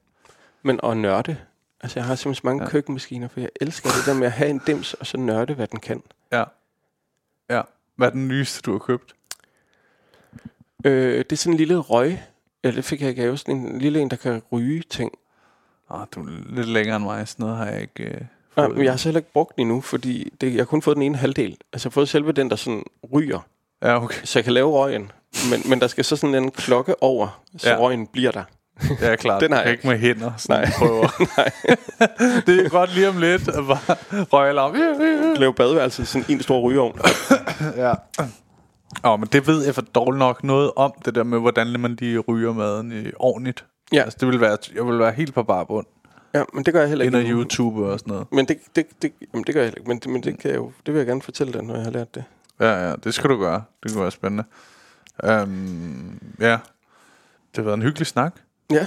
Men at nørde. Altså, jeg har simpelthen så mange Ja. køkkenmaskiner, for jeg elsker det der med at have en dims, og så nørde, hvad den kan. Ja. Ja. Hvad er den nyeste, du har købt? Øh, det er sådan en lille røg. Ja, det fik jeg i gave. Sådan en lille en, der kan ryge ting. Åh, du er lidt længere end mig. Sådan noget har jeg ikke... Øh, Nej, men jeg har så heller ikke brugt den endnu, fordi det, jeg har kun fået den ene halvdel. Altså jeg har fået selve den, der sådan ryger, Ja, okay. så jeg kan lave røgen. Men, men der skal så sådan en klokke over, så Ja. røgen bliver der. Ja, klart. Den har jeg ikke med hænder. Sådan Nej. Prøver. det er godt lige om lidt at bare røge alarm. Lave badeværelse i sådan en stor rygeovn. Ja. Åh, men det ved jeg for dårligt nok noget om, det der med, hvordan man de ryger maden i, ordentligt. Ja. Altså, det vil være, jeg vil være helt på barbund. Ja, men det gør jeg heller ikke. endnu. YouTube og sådan noget. Men det, det, det, jamen, det gør jeg heller ikke. Men, det, men det, kan jeg jo, det vil jeg gerne fortælle dig, når jeg har lært det. Ja, ja, det skal du gøre. Det kunne være spændende. Um, ja, det har været en hyggelig snak. Ja.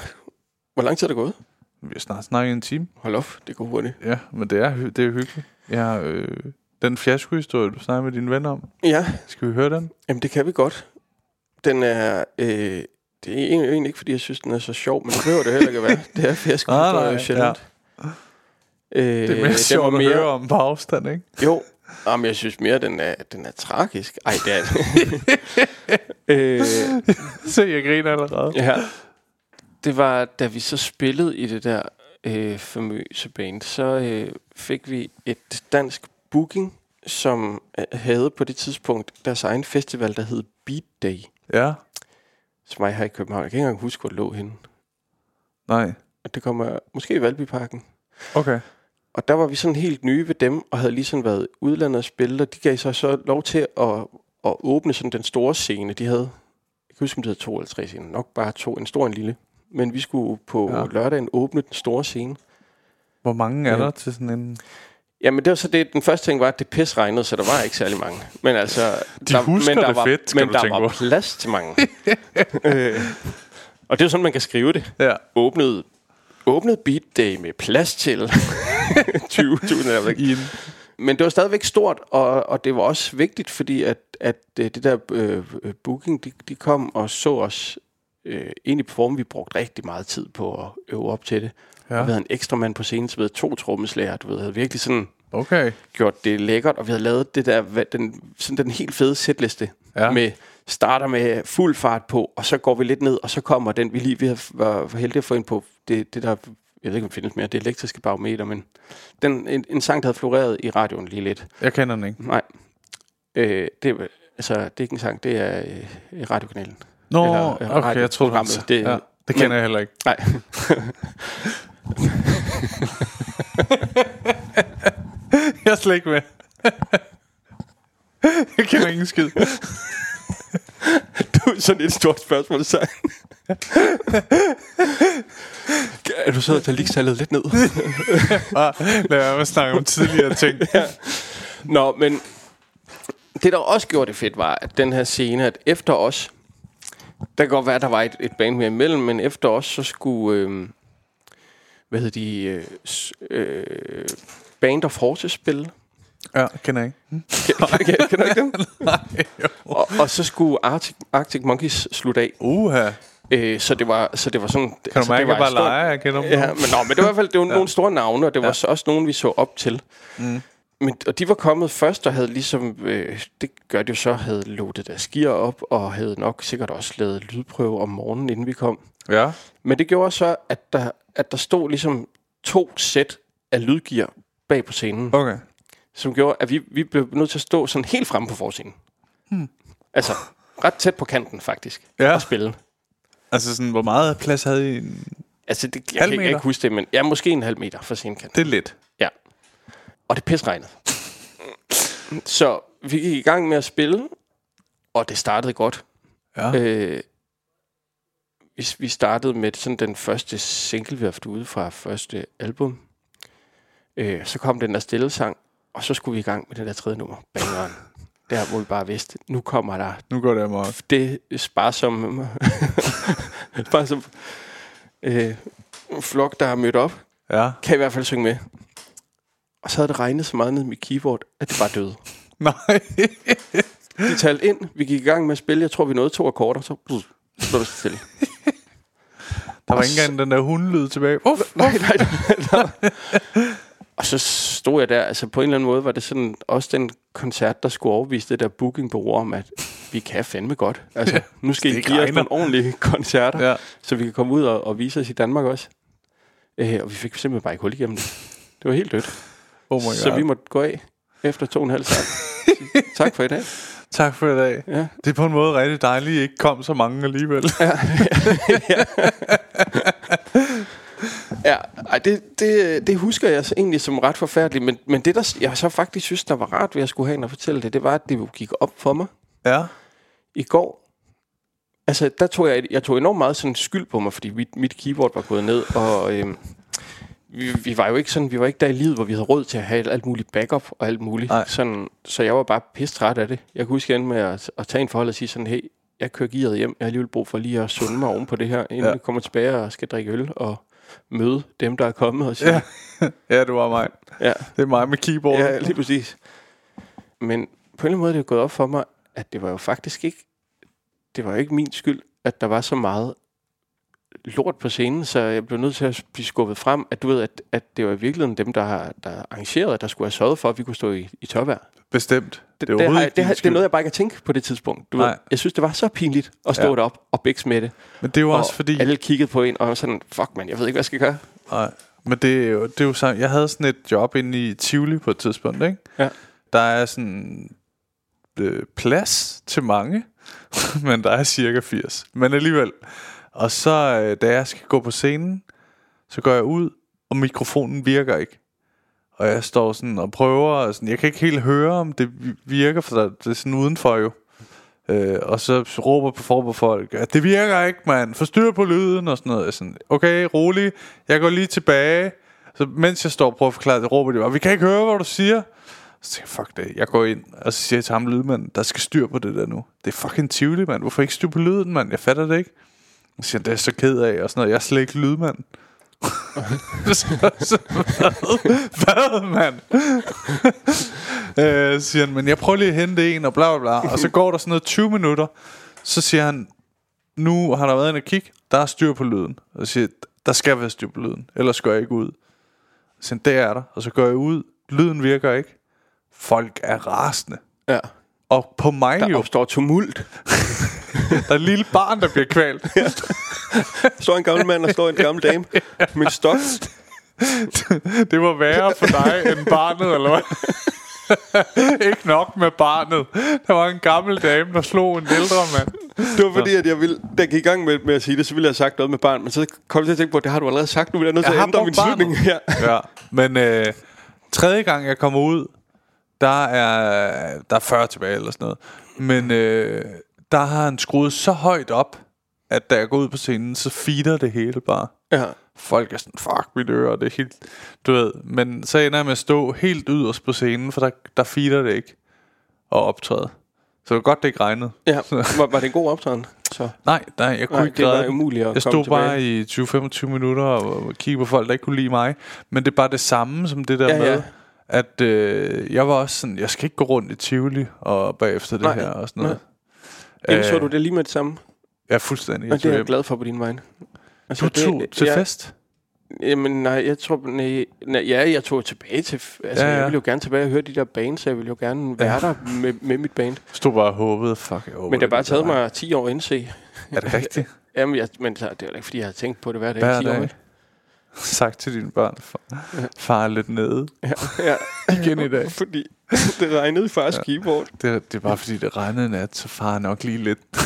Hvor lang tid er det gået? Vi har snart snakket i en time. Hold op, det går hurtigt. Ja, men det er, det er hyggeligt. Ja, øh, den fiaskohistorie, du snakker med dine venner om. Ja, Skal vi høre den? jamen det kan vi godt. Den er... Øh, det er egentlig ikke, fordi jeg synes, den er så sjov, men det behøver det heller ikke at være. Det er fiasko, Nej, det er nej, jo sjældent. Øh, Det er mere den sjovt at høre om på afstand, ikke? Jo, jamen, jeg synes mere, den er, den er tragisk. Ej, det er øh, Se, jeg griner allerede. Ja. Det var, da vi så spillede i det der øh, famøse band, så øh, fik vi et dansk booking, som øh, havde på det tidspunkt deres egen festival, der hed Beat Day, Ja, som var her i København. Jeg kan ikke engang huske, hvor det lå henne. nej. Og det kommer måske i Valbyparken. Okay. Og der var vi sådan helt nye ved dem, og havde lige sådan været udlandet og spillet, og de gav sig så lov til at, at åbne sådan den store scene, de havde. Jeg kan huske, om det hedder to eller tre scener. Nok bare to, en stor og en lille. Men vi skulle på Ja. ja. lørdagen åbne den store scene. Hvor mange er Ja. der til sådan en... Jamen det var så det, den første ting var, at det pis regnede, så der var ikke særlig mange. Men altså... De husker men der det var, fedt, Men der var på. plads til mange. øh, og det er sådan, man kan skrive det. Ja. Åbnet, åbnet beat day med plads til 20.000. jeg ved ikke. I en... Men det var stadigvæk stort, og, og det var også vigtigt, fordi at, at øh, det der øh, øh, booking, de, de kom og så os øh, egentlig på formen. Vi brugte rigtig meget tid på at øve op til det. Ja. Ja. Vi havde en ekstra mand på scenen, som havde to trommeslager, du ved, havde virkelig sådan Okay. gjort det lækkert, og vi havde lavet det der, hvad- den, sådan den helt fede setliste Ja. med starter med fuld fart på, og så går vi lidt ned, og så kommer den, vi lige vi var, var heldige at få ind på, det, det der, jeg ved ikke, om det findes mere, det elektriske barometer, men den, en, en sang, der havde floreret i radioen lige lidt. Jeg kender den ikke. Nej, øh, det, er- altså, det er ikke en sang, det er øh, radiokanalen. Nå, Eller, øh, okay, jeg radioprogrammet. det, Det- ja, det kender men- jeg heller ikke. Nej, Jeg er slet ikke med. jeg kender ingen skid. du er sådan et stort spørgsmål, så. er du så til ligestallet lidt ned? Bare lad være med at snakke om tidligere ting. Nå, men det, der også gjorde det fedt, var, at den her scene, at efter os, der kan godt være, at der var et, et band mere imellem, men efter os, så skulle, øh, hvad hedder de, øh, øh, Band of Horses spille. Ja, kender jeg ikke. Kan, kan du ikke dem? og, og så skulle Arctic, Arctic Monkeys slutte af. Uha. Øh, så det var så det var sådan Kan du mærke, at jeg bare leger, jeg kender dem? Ja, men, nå, men det var i hvert fald det var ja. nogle store navne, og det var ja. så også nogen, vi så op til. Mm. Men, og de var kommet først og havde ligesom, øh, det gør de jo så, havde loadet deres gear op, og havde nok sikkert også lavet lydprøve om morgenen, inden vi kom. Ja. Men det gjorde så, at der, at der stod ligesom to sæt af lydgear bag på scenen, Okay. som gjorde, at vi, vi blev nødt til at stå sådan helt fremme på forscenen. Hmm. Altså, ret tæt på kanten faktisk, Ja. og spille. Altså sådan, hvor meget plads havde I? Altså, det, jeg Halv kan ikke, meter? ikke huske det, men ja, måske en halv meter fra scenekanten. Det er lidt. Ja. Og det pisregnede. Så vi gik i gang med at spille, og det startede godt. Ja. Øh, vi, vi startede med sådan den første single, vi har haft ude fra første album. Øh, så kom den der stille sang, og så skulle vi i gang med det der tredje nummer, Bangeren. Der hvor vi bare vidste, nu kommer der Nu går det amok. det sparsomme sparsom, øh, flok, der har mødt op, Ja. kan i hvert fald synge med. Og så havde det regnet så meget ned i mit keyboard, at det bare døde. Nej. De talte ind, vi gik i gang med at spille, jeg tror vi nåede to akkorder, så så blev det stille. Der var ikke engang den der hundelyd tilbage. Uff. nej, nej, nej, nej. Og så stod jeg der, altså på en eller anden måde var det sådan også den koncert, der skulle overvise det der bookingbureau om, at vi kan fandme godt. Altså, nu skal I give os nogle ordentlige koncerter, Ja. så vi kan komme ud og, og vise os i Danmark også. Øh, og vi fik simpelthen bare ikke hul igennem det. Det var helt dødt. Oh my Så God. vi måtte gå af efter to og en halv sang. tak for i dag. Tak for i dag. Ja. Det er på en måde rigtig dejligt, at I ikke kom så mange alligevel. Ja, ej, det, det, det husker jeg så egentlig som ret forfærdeligt. Men, men det, der jeg så faktisk synes, der var rart ved at skulle have en at fortælle det, det var, at det gik op for mig ja. i går. Altså, der tog jeg, jeg tog enormt meget sådan skyld på mig, fordi mit, mit keyboard var gået ned, og øhm, vi, vi var jo ikke sådan, vi var ikke der i livet, hvor vi havde råd til at have alt muligt backup og alt muligt. Nej. Sådan, så jeg var bare pisse træt af det. Jeg kunne huske endte med at, at tage en forhold og sige sådan, hey, jeg kører gearet hjem, jeg har alligevel brug for lige at sunde mig oven på det her, inden Ja. jeg kommer tilbage og skal drikke øl og møde dem, der er kommet og sige, Ja. ja, det var mig. ja, Det er mig med keyboard. Ja, lige præcis. Men på en eller anden måde er det gået op for mig, at det var jo faktisk ikke, det var jo ikke min skyld, at der var så meget lort på scenen, så jeg blev nødt til at blive skubbet frem, at du ved, at, at det var i virkeligheden dem, der, har- der arrangerede, der skulle have sørget for, at vi kunne stå i, i tørvejr. Bestemt. Det, Det er det, har, det, har, det er noget, jeg bare ikke har tænkt på det tidspunkt. Du ved, jeg synes, det var så pinligt at stå Ja. ja. derop og bækse med det. Men det er jo og også fordi... alle kiggede på en, og sådan, fuck man, jeg ved ikke, hvad jeg skal gøre. Nej, men det er jo, det er jo sådan, jeg havde sådan et job inde i Tivoli på et tidspunkt, ikke? Ja. Der er sådan øh, plads til mange, men der er cirka 80. Men alligevel. Og så, øh, da jeg skal gå på scenen, så går jeg ud, og mikrofonen virker ikke. Og jeg står sådan og prøver, og sådan, jeg kan ikke helt høre, om det virker, for der, det er sådan udenfor jo. Øh, og så råber på for folk, at det virker ikke, mand. Forstyr på lyden og sådan noget. Jeg Sådan, okay, rolig. Jeg går lige tilbage. Så mens jeg står og prøver at forklare det, råber de bare, vi kan ikke høre, hvad du siger. Så tænker jeg, fuck det. Jeg går ind, og så siger jeg til ham lydmanden, der skal styr på det der nu. Det er fucking Tivoli, mand. Hvorfor ikke styr på lyden, mand? Jeg fatter det ikke. Så siger det er jeg så ked af, og sådan noget. Jeg er slet ikke lydmand. så, så, hvad? Hvad, mand? øh, siger han, men jeg prøver lige at hente en, og bla bla bla. Og så går der sådan noget 20 minutter. Så siger han, nu har der været en at kigge, der er styr på lyden. Og siger, jeg, der skal være styr på lyden, ellers går jeg ikke ud. Så det er der. Og så går jeg ud, lyden virker ikke. Folk er rasende. Ja. Og på mig Der jo, opstår tumult. der er et lille barn, der bliver kvalt. står en gammel mand og står en gammel dame en stok. det var værre for dig end barnet, eller hvad? ikke nok med barnet. Der var en gammel dame, der slog en ældre mand. Det var fordi, at jeg ville, da jeg gik i gang med, med at sige det, så ville jeg have sagt noget med barn. Men så kom jeg til at tænke på, at det har du allerede sagt. Nu vil jeg nødt til at ændre min barnet. slutning her. Ja, men øh, tredje gang, jeg kommer ud, der er, der er 40 tilbage eller sådan noget. Men øh, der har han skruet så højt op, at da jeg går ud på scenen, så feeder det hele bare. Ja. Folk er sådan, fuck mit øre, det er helt, du ved. Men så ender jeg med at stå helt yderst på scenen, for der, der feeder det ikke og optræde. Så det var godt, det ikke regnede. ja. Var, var det en god optræden? Så. Nej, nej, jeg kunne Nej, ikke det var umuligt at Jeg stod bare i 20-25 minutter og kiggede på folk, der ikke kunne lide mig. Men det er bare det samme som det der Ja, med, ja. at øh, jeg var også sådan, jeg skal ikke gå rundt i Tivoli og bagefter det Nej, her og sådan noget. Indså Øh, du det lige med det samme? Jeg er fuldstændig. Og det er jeg glad for på din vej. Altså, Du tog til jeg, fest? Jamen nej, jeg tror... Nej, nej, ja, jeg tog tilbage til... Altså, Ja, ja, ja. ja. jeg ville jo gerne tilbage og høre de der bands, så jeg ville jo gerne være der med, med mit band. Stod bare og håbede, fuck, jeg håber, Men det har bare taget mig 10 år at indse. Er det rigtigt? Jamen, jeg, men det er jo ikke, fordi jeg har tænkt på det hver dag. Hver i 10 år, dag. ikke? Sagt til dine børn, far, er lidt nede. Ja, ja. Igen i dag. fordi det regnede i fars ja. keyboard. Det, det er bare fordi, det regnede nat, så far er nok lige lidt.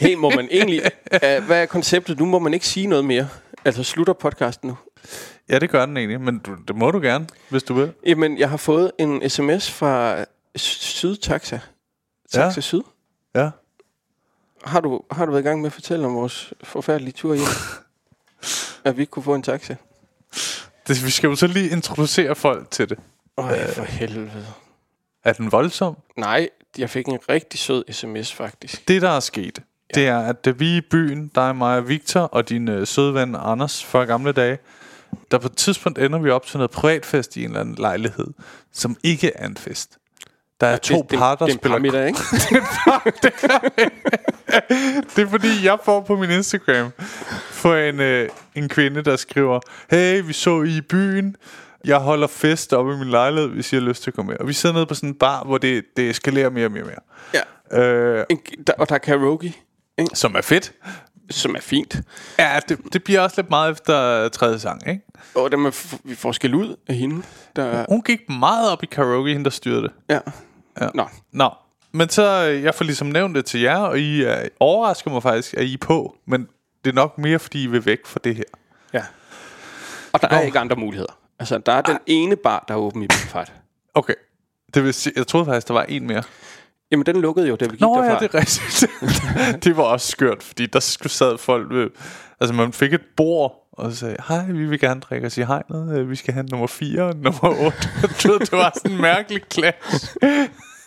Hey, må man egentlig... Uh, hvad er konceptet? Nu må man ikke sige noget mere. Altså, slutter podcasten nu? Ja, det gør den egentlig, men du, det må du gerne, hvis du vil. Jamen, jeg har fået en sms fra Sydtaxa. Taxa Ja. Syd. Ja. Har du, har du været i gang med at fortælle om vores forfærdelige tur hjem? At vi ikke kunne få en taxa? Det, vi skal jo så lige introducere folk til det. Øj, for helvede. Er den voldsom? Nej, jeg fik en rigtig sød sms, faktisk. Det, der er sket, ja. det er, at da vi i byen, dig, mig og Victor og din øh, søde ven Anders fra gamle dage, der på et tidspunkt ender vi op til noget privatfest i en eller anden lejlighed, som ikke er en fest. Der er ja, to det, par, der det, det spiller... er en ikke? det er fordi, jeg får på min Instagram for en, øh, en kvinde, der skriver, hey, vi så I i byen, jeg holder fest oppe i min lejlighed, hvis I har lyst til at komme med. Og vi sidder nede på sådan en bar, hvor det, det eskalerer mere og mere og mere. Ja. Øh, En, der, og der er karaoke. som er fedt. som er fint. Ja, det, det bliver også lidt meget efter tredje sang, ikke? Og er, f- vi får skæld ud af hende. Der, Hun gik meget op i karaoke, hende der styrede det. ja. Ja. Nå, Nå, men så, øh, jeg får ligesom nævnt det til jer, og I uh, overrasker mig faktisk, at I er på, men det er nok mere, fordi I vil væk fra det her. ja. Og der er ikke andre muligheder. Altså, der er den ene bar, der er åben i Middelfart. Okay. Det vil sige, jeg troede faktisk, der var en mere. Jamen, den lukkede jo, da vi gik Nå derfra. ja, det er rigtigt. det var også skørt, fordi der skulle sad folk ved, altså man fik et bord, og så sagde, hej, vi vil gerne drikke os i hegnet, Øh, vi skal have nummer 4 og nummer 8. Du ved, det var sådan en mærkelig clash.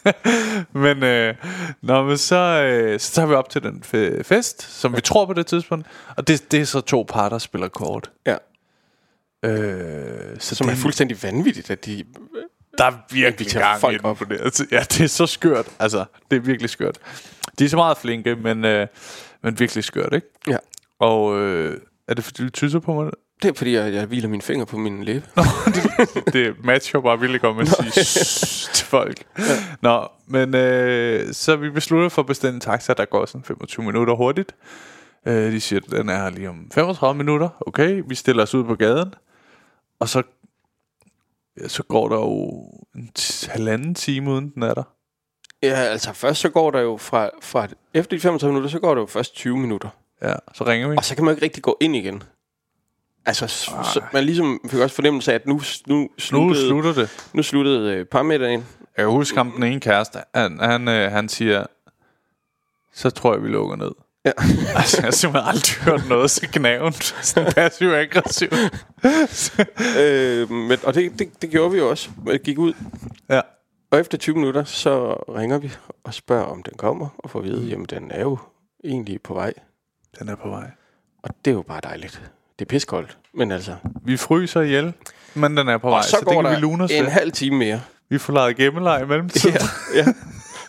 men, øh, nå, men så, øh, så tager vi op til den fe- fest, som vi tror på det tidspunkt, og det, det er så to par, der spiller kort. Ja. Øh, så Som det, er fuldstændig vanvittigt, at de... der er virkelig inviterer gang folk op på det. Altså, Ja, det er så skørt. Altså, det er virkelig skørt. De er så meget flinke, men, øh, men virkelig skørt, ikke? Ja. Og øh, er det fordi, du tysser på mig? Det er fordi, jeg, jeg hviler mine fingre på min læbe. det matcher bare virkelig godt med at sige til folk. Ja. Nå, men øh, så vi beslutter for at bestille en taxa, der går sådan 25 minutter hurtigt. Øh, de siger, den er her lige om 35 minutter. Okay, vi stiller os ud på gaden. Og så, ja, så går der jo en halvanden time, uden den er der. Ja, altså først så går der jo fra, fra efter de 35 minutter, så går der jo først 20 minutter. Ja, så ringer vi. Og så kan man ikke rigtig gå ind igen. Altså, så, man ligesom fik også fornemmelse af, at nu, nu Nu sluttede, slutter det. nu sluttede øh, parmiddagen. Jeg kan huske ham, den ene kæreste, han, han, øh, han siger, så tror jeg, vi lukker ned. Ja. altså, jeg har simpelthen aldrig hørt noget så knævnt. Sådan passiv-aggressiv. øh, men, og det, det, det gjorde vi jo også. Vi gik ud, ja. og efter 20 minutter, så ringer vi og spørger, om den kommer, og får at vide, jamen den er jo egentlig på vej. Den er på vej. Og det er jo bare dejligt. Det er piskoldt, men altså... Vi fryser ihjel, men den er på vej, Og så, så, går det kan vi lune os en til. halv time mere. Vi får lejet gemmeleg i mellemtiden. Ja, ja.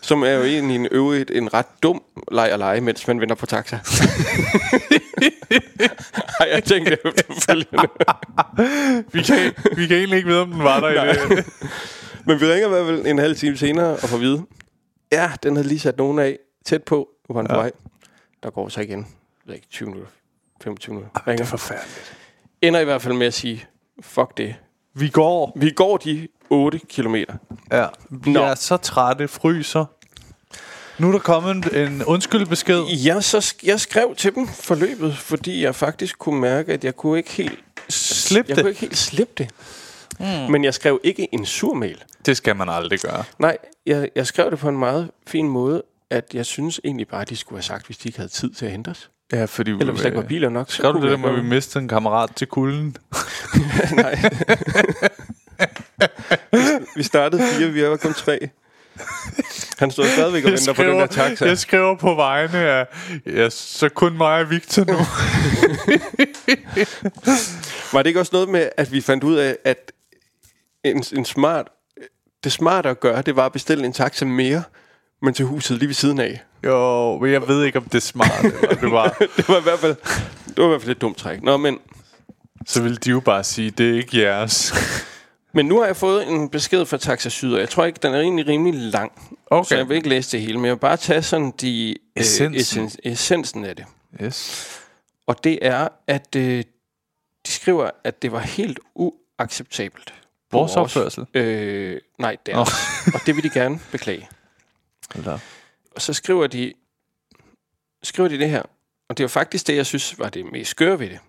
Som er jo egentlig en øvrigt en ret dum leg at lege, mens man venter på taxa. Har jeg tænkt efterfølgende. vi, kan, vi kan egentlig ikke vide, om den var der i det. Men vi ringer i hvert fald en halv time senere og får vide, ja, den havde lige sat nogen af tæt på, nu var den ja. på vej. Der går så igen, ved ikke, 20 minutter, 25 minutter. Det Ringer. er forfærdeligt. Ender i hvert fald med at sige, fuck det. Vi går. Vi går de 8 kilometer. Ja. Vi Nå. er så trætte, fryser. Nu er der kommet en, en undskyldbesked. Jeg, så sk- jeg skrev til dem forløbet, fordi jeg faktisk kunne mærke, at jeg kunne ikke helt Slip jeg det. kunne ikke helt slippe det. Mm. Men jeg skrev ikke en sur mail. Det skal man aldrig gøre. Nej, jeg, jeg skrev det på en meget fin måde, at jeg synes egentlig bare, at de skulle have sagt, hvis de ikke havde tid til at hente os. Ja, fordi Eller hvis der ikke var biler nok. så Skrev du det der med, at vi mistede en kammerat til kulden? Nej. vi startede fire, vi var kun tre. Han stod stadigvæk og venter på den der taxa. jeg skriver på vegne af... Ja, så kun mig og Victor nu. Var det ikke også noget med, at vi fandt ud af, at en, en smart, det smarte at gøre, det var at bestille en taxa mere, men til huset lige ved siden af. Jo, men jeg ved ikke, om det er smart. eller det var, Det var i hvert fald, det var i hvert fald et dumt træk. Nå, men, så ville de jo bare sige, det er ikke jeres. men nu har jeg fået en besked fra Taxa Syd, og jeg tror ikke, den er egentlig rimelig lang. Okay. Så jeg vil ikke læse det hele, men jeg vil bare tage sådan de, Essensen. Øh, essen, essensen af det. Yes. Og det er, at øh, de skriver, at det var helt uacceptabelt. Vores opførsel? Øh, nej, det er Og det vil de gerne beklage. Hold da. Og så skriver de, skriver de det her, og det var faktisk det, jeg synes var det mest skøre ved det.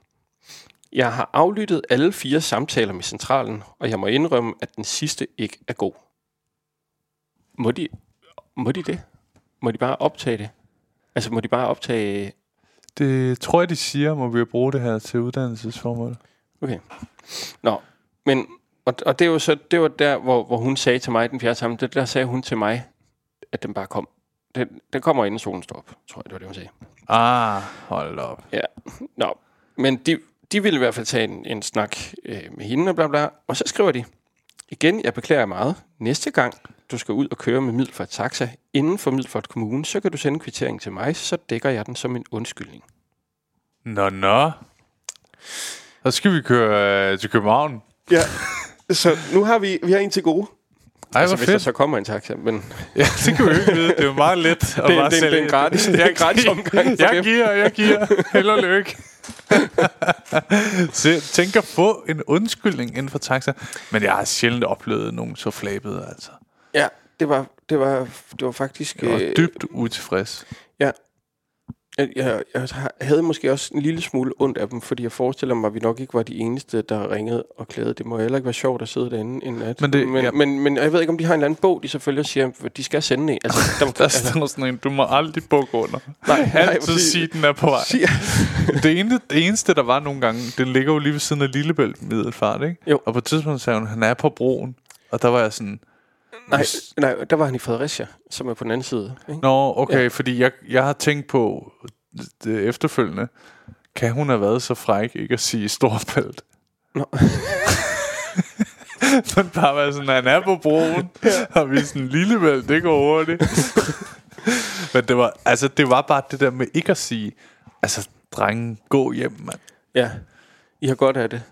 Jeg har aflyttet alle fire samtaler med centralen, og jeg må indrømme, at den sidste ikke er god. Må de, må de det? Må de bare optage det? Altså, må de bare optage... Det tror jeg, de siger, må vi bruge det her til uddannelsesformål. Okay. Nå, men... Og, og det, er jo så, det var der, hvor, hvor hun sagde til mig, den fjerde sammen, det, der sagde hun til mig, at den bare kom. Den, den kommer inden solen står op, tror jeg, det var det, hun sagde. Ah, hold op. Ja, nå. Men de, de ville i hvert fald tage en, en snak øh, med hende og bla bla. Og så skriver de, igen, jeg beklager meget. Næste gang du skal ud og køre med Middelfart Taxa inden for Middelfart Kommune, så kan du sende kvittering til mig, så dækker jeg den som en undskyldning. Nå, nå. Så skal vi køre øh, til København. Ja, så nu har vi, vi har en til gode. Ej, altså, hvis der fedt. så kommer en taxa, men Ja, det kan vi jo ikke vide. Det er meget let. at det, bare det, sælge det er en gratis, det er en gratis omgang. Jeg giver, jeg giver. Held og lykke. Så tænk at få en undskyldning inden for taxa. Men jeg har sjældent oplevet nogen så flabede, altså. Ja, det var, det var, det var faktisk... Jeg var øh, dybt utilfreds. Jeg, jeg, havde måske også en lille smule ondt af dem, fordi jeg forestiller mig, at vi nok ikke var de eneste, der ringede og klagede. Det må heller ikke være sjovt at sidde derinde en nat. Men det- men, ja. men, men jeg ved ikke, om de har en eller anden bog, de selvfølgelig siger, at de skal sende en. Altså, der, Der står sådan en, du må aldrig bukke under. nej, Altid præcis. sige, den er på vej. Det, ene, det eneste, der var nogle gange, den ligger jo lige ved siden af Lillebælt Middelfart, ikke? Jo. Og på et tidspunkt sagde hun, han er på broen. Og der var jeg sådan, nej, nej, der var han i Fredericia, som er på den anden side. Ikke? Nå, okay, ja. Fordi jeg, jeg har tænkt på det efterfølgende. Kan hun have været så fræk ikke at sige Storbælt? Nå. Men bare være sådan, han er på broen, ja. og vi er sådan, Lillebælt, det går hurtigt. Men det var, altså, det var bare det der med ikke at sige, altså, drengen, gå hjem, mand. Ja, I har godt af det.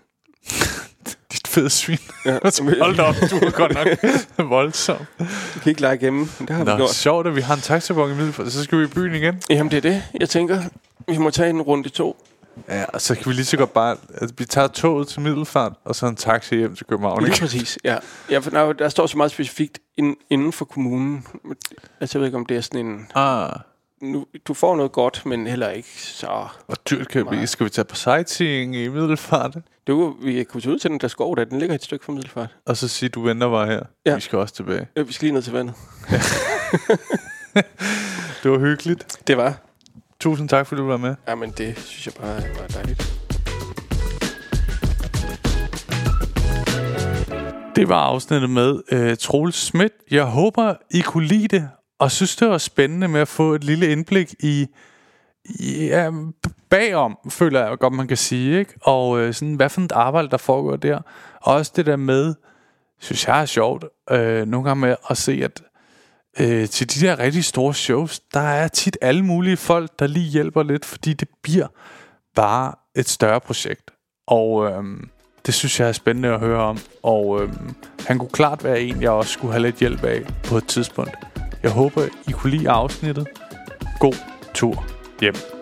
Fede svin. Ja. Hold da op, du er godt nok voldsom. Du kan ikke lege hjemme, men det har vi Nå, gjort. sjovt, at vi har en taxabon i Middelfart. Så skal vi i byen igen. Jamen, det er det. Jeg tænker, vi må tage en runde to. Ja, og så kan vi lige så godt bare... Altså, vi tager toget til Middelfart, og så en taxi hjem til København. Lige præcis, ja. ja for der, der står så meget specifikt in, inden for kommunen. Altså, jeg ved ikke, om det er sådan en... Ah, Nu, du får noget godt, men heller ikke så... hvor dyrt kan blive? Skal vi tage på sightseeing i Middelfart? Du, vi kunne tage ud til den der skov, der den ligger et stykke fra Middelfart. Og så sige, du venter bare her. Ja. Vi skal også tilbage. Ja, vi skal lige ned til vandet. Det var hyggeligt. Det var. Tusind tak, fordi du var med. Jamen, det synes jeg bare var dejligt. Det var afsnittet med uh, Troels Schmidt. Jeg håber, I kunne lide det, og synes, det var spændende med at få et lille indblik i ja, bagom, føler jeg godt, man kan sige. Ikke? Og øh, sådan, hvad for et arbejde, der foregår der. Og også det der med, synes jeg er sjovt, øh, nogle gange med at se, at øh, til de der rigtig store shows, der er tit alle mulige folk, der lige hjælper lidt, fordi det bliver bare et større projekt. Og øh, det synes jeg er spændende at høre om. Og øh, han kunne klart være en, jeg også skulle have lidt hjælp af på et tidspunkt. Jeg håber, I kunne lide afsnittet. God tur hjem.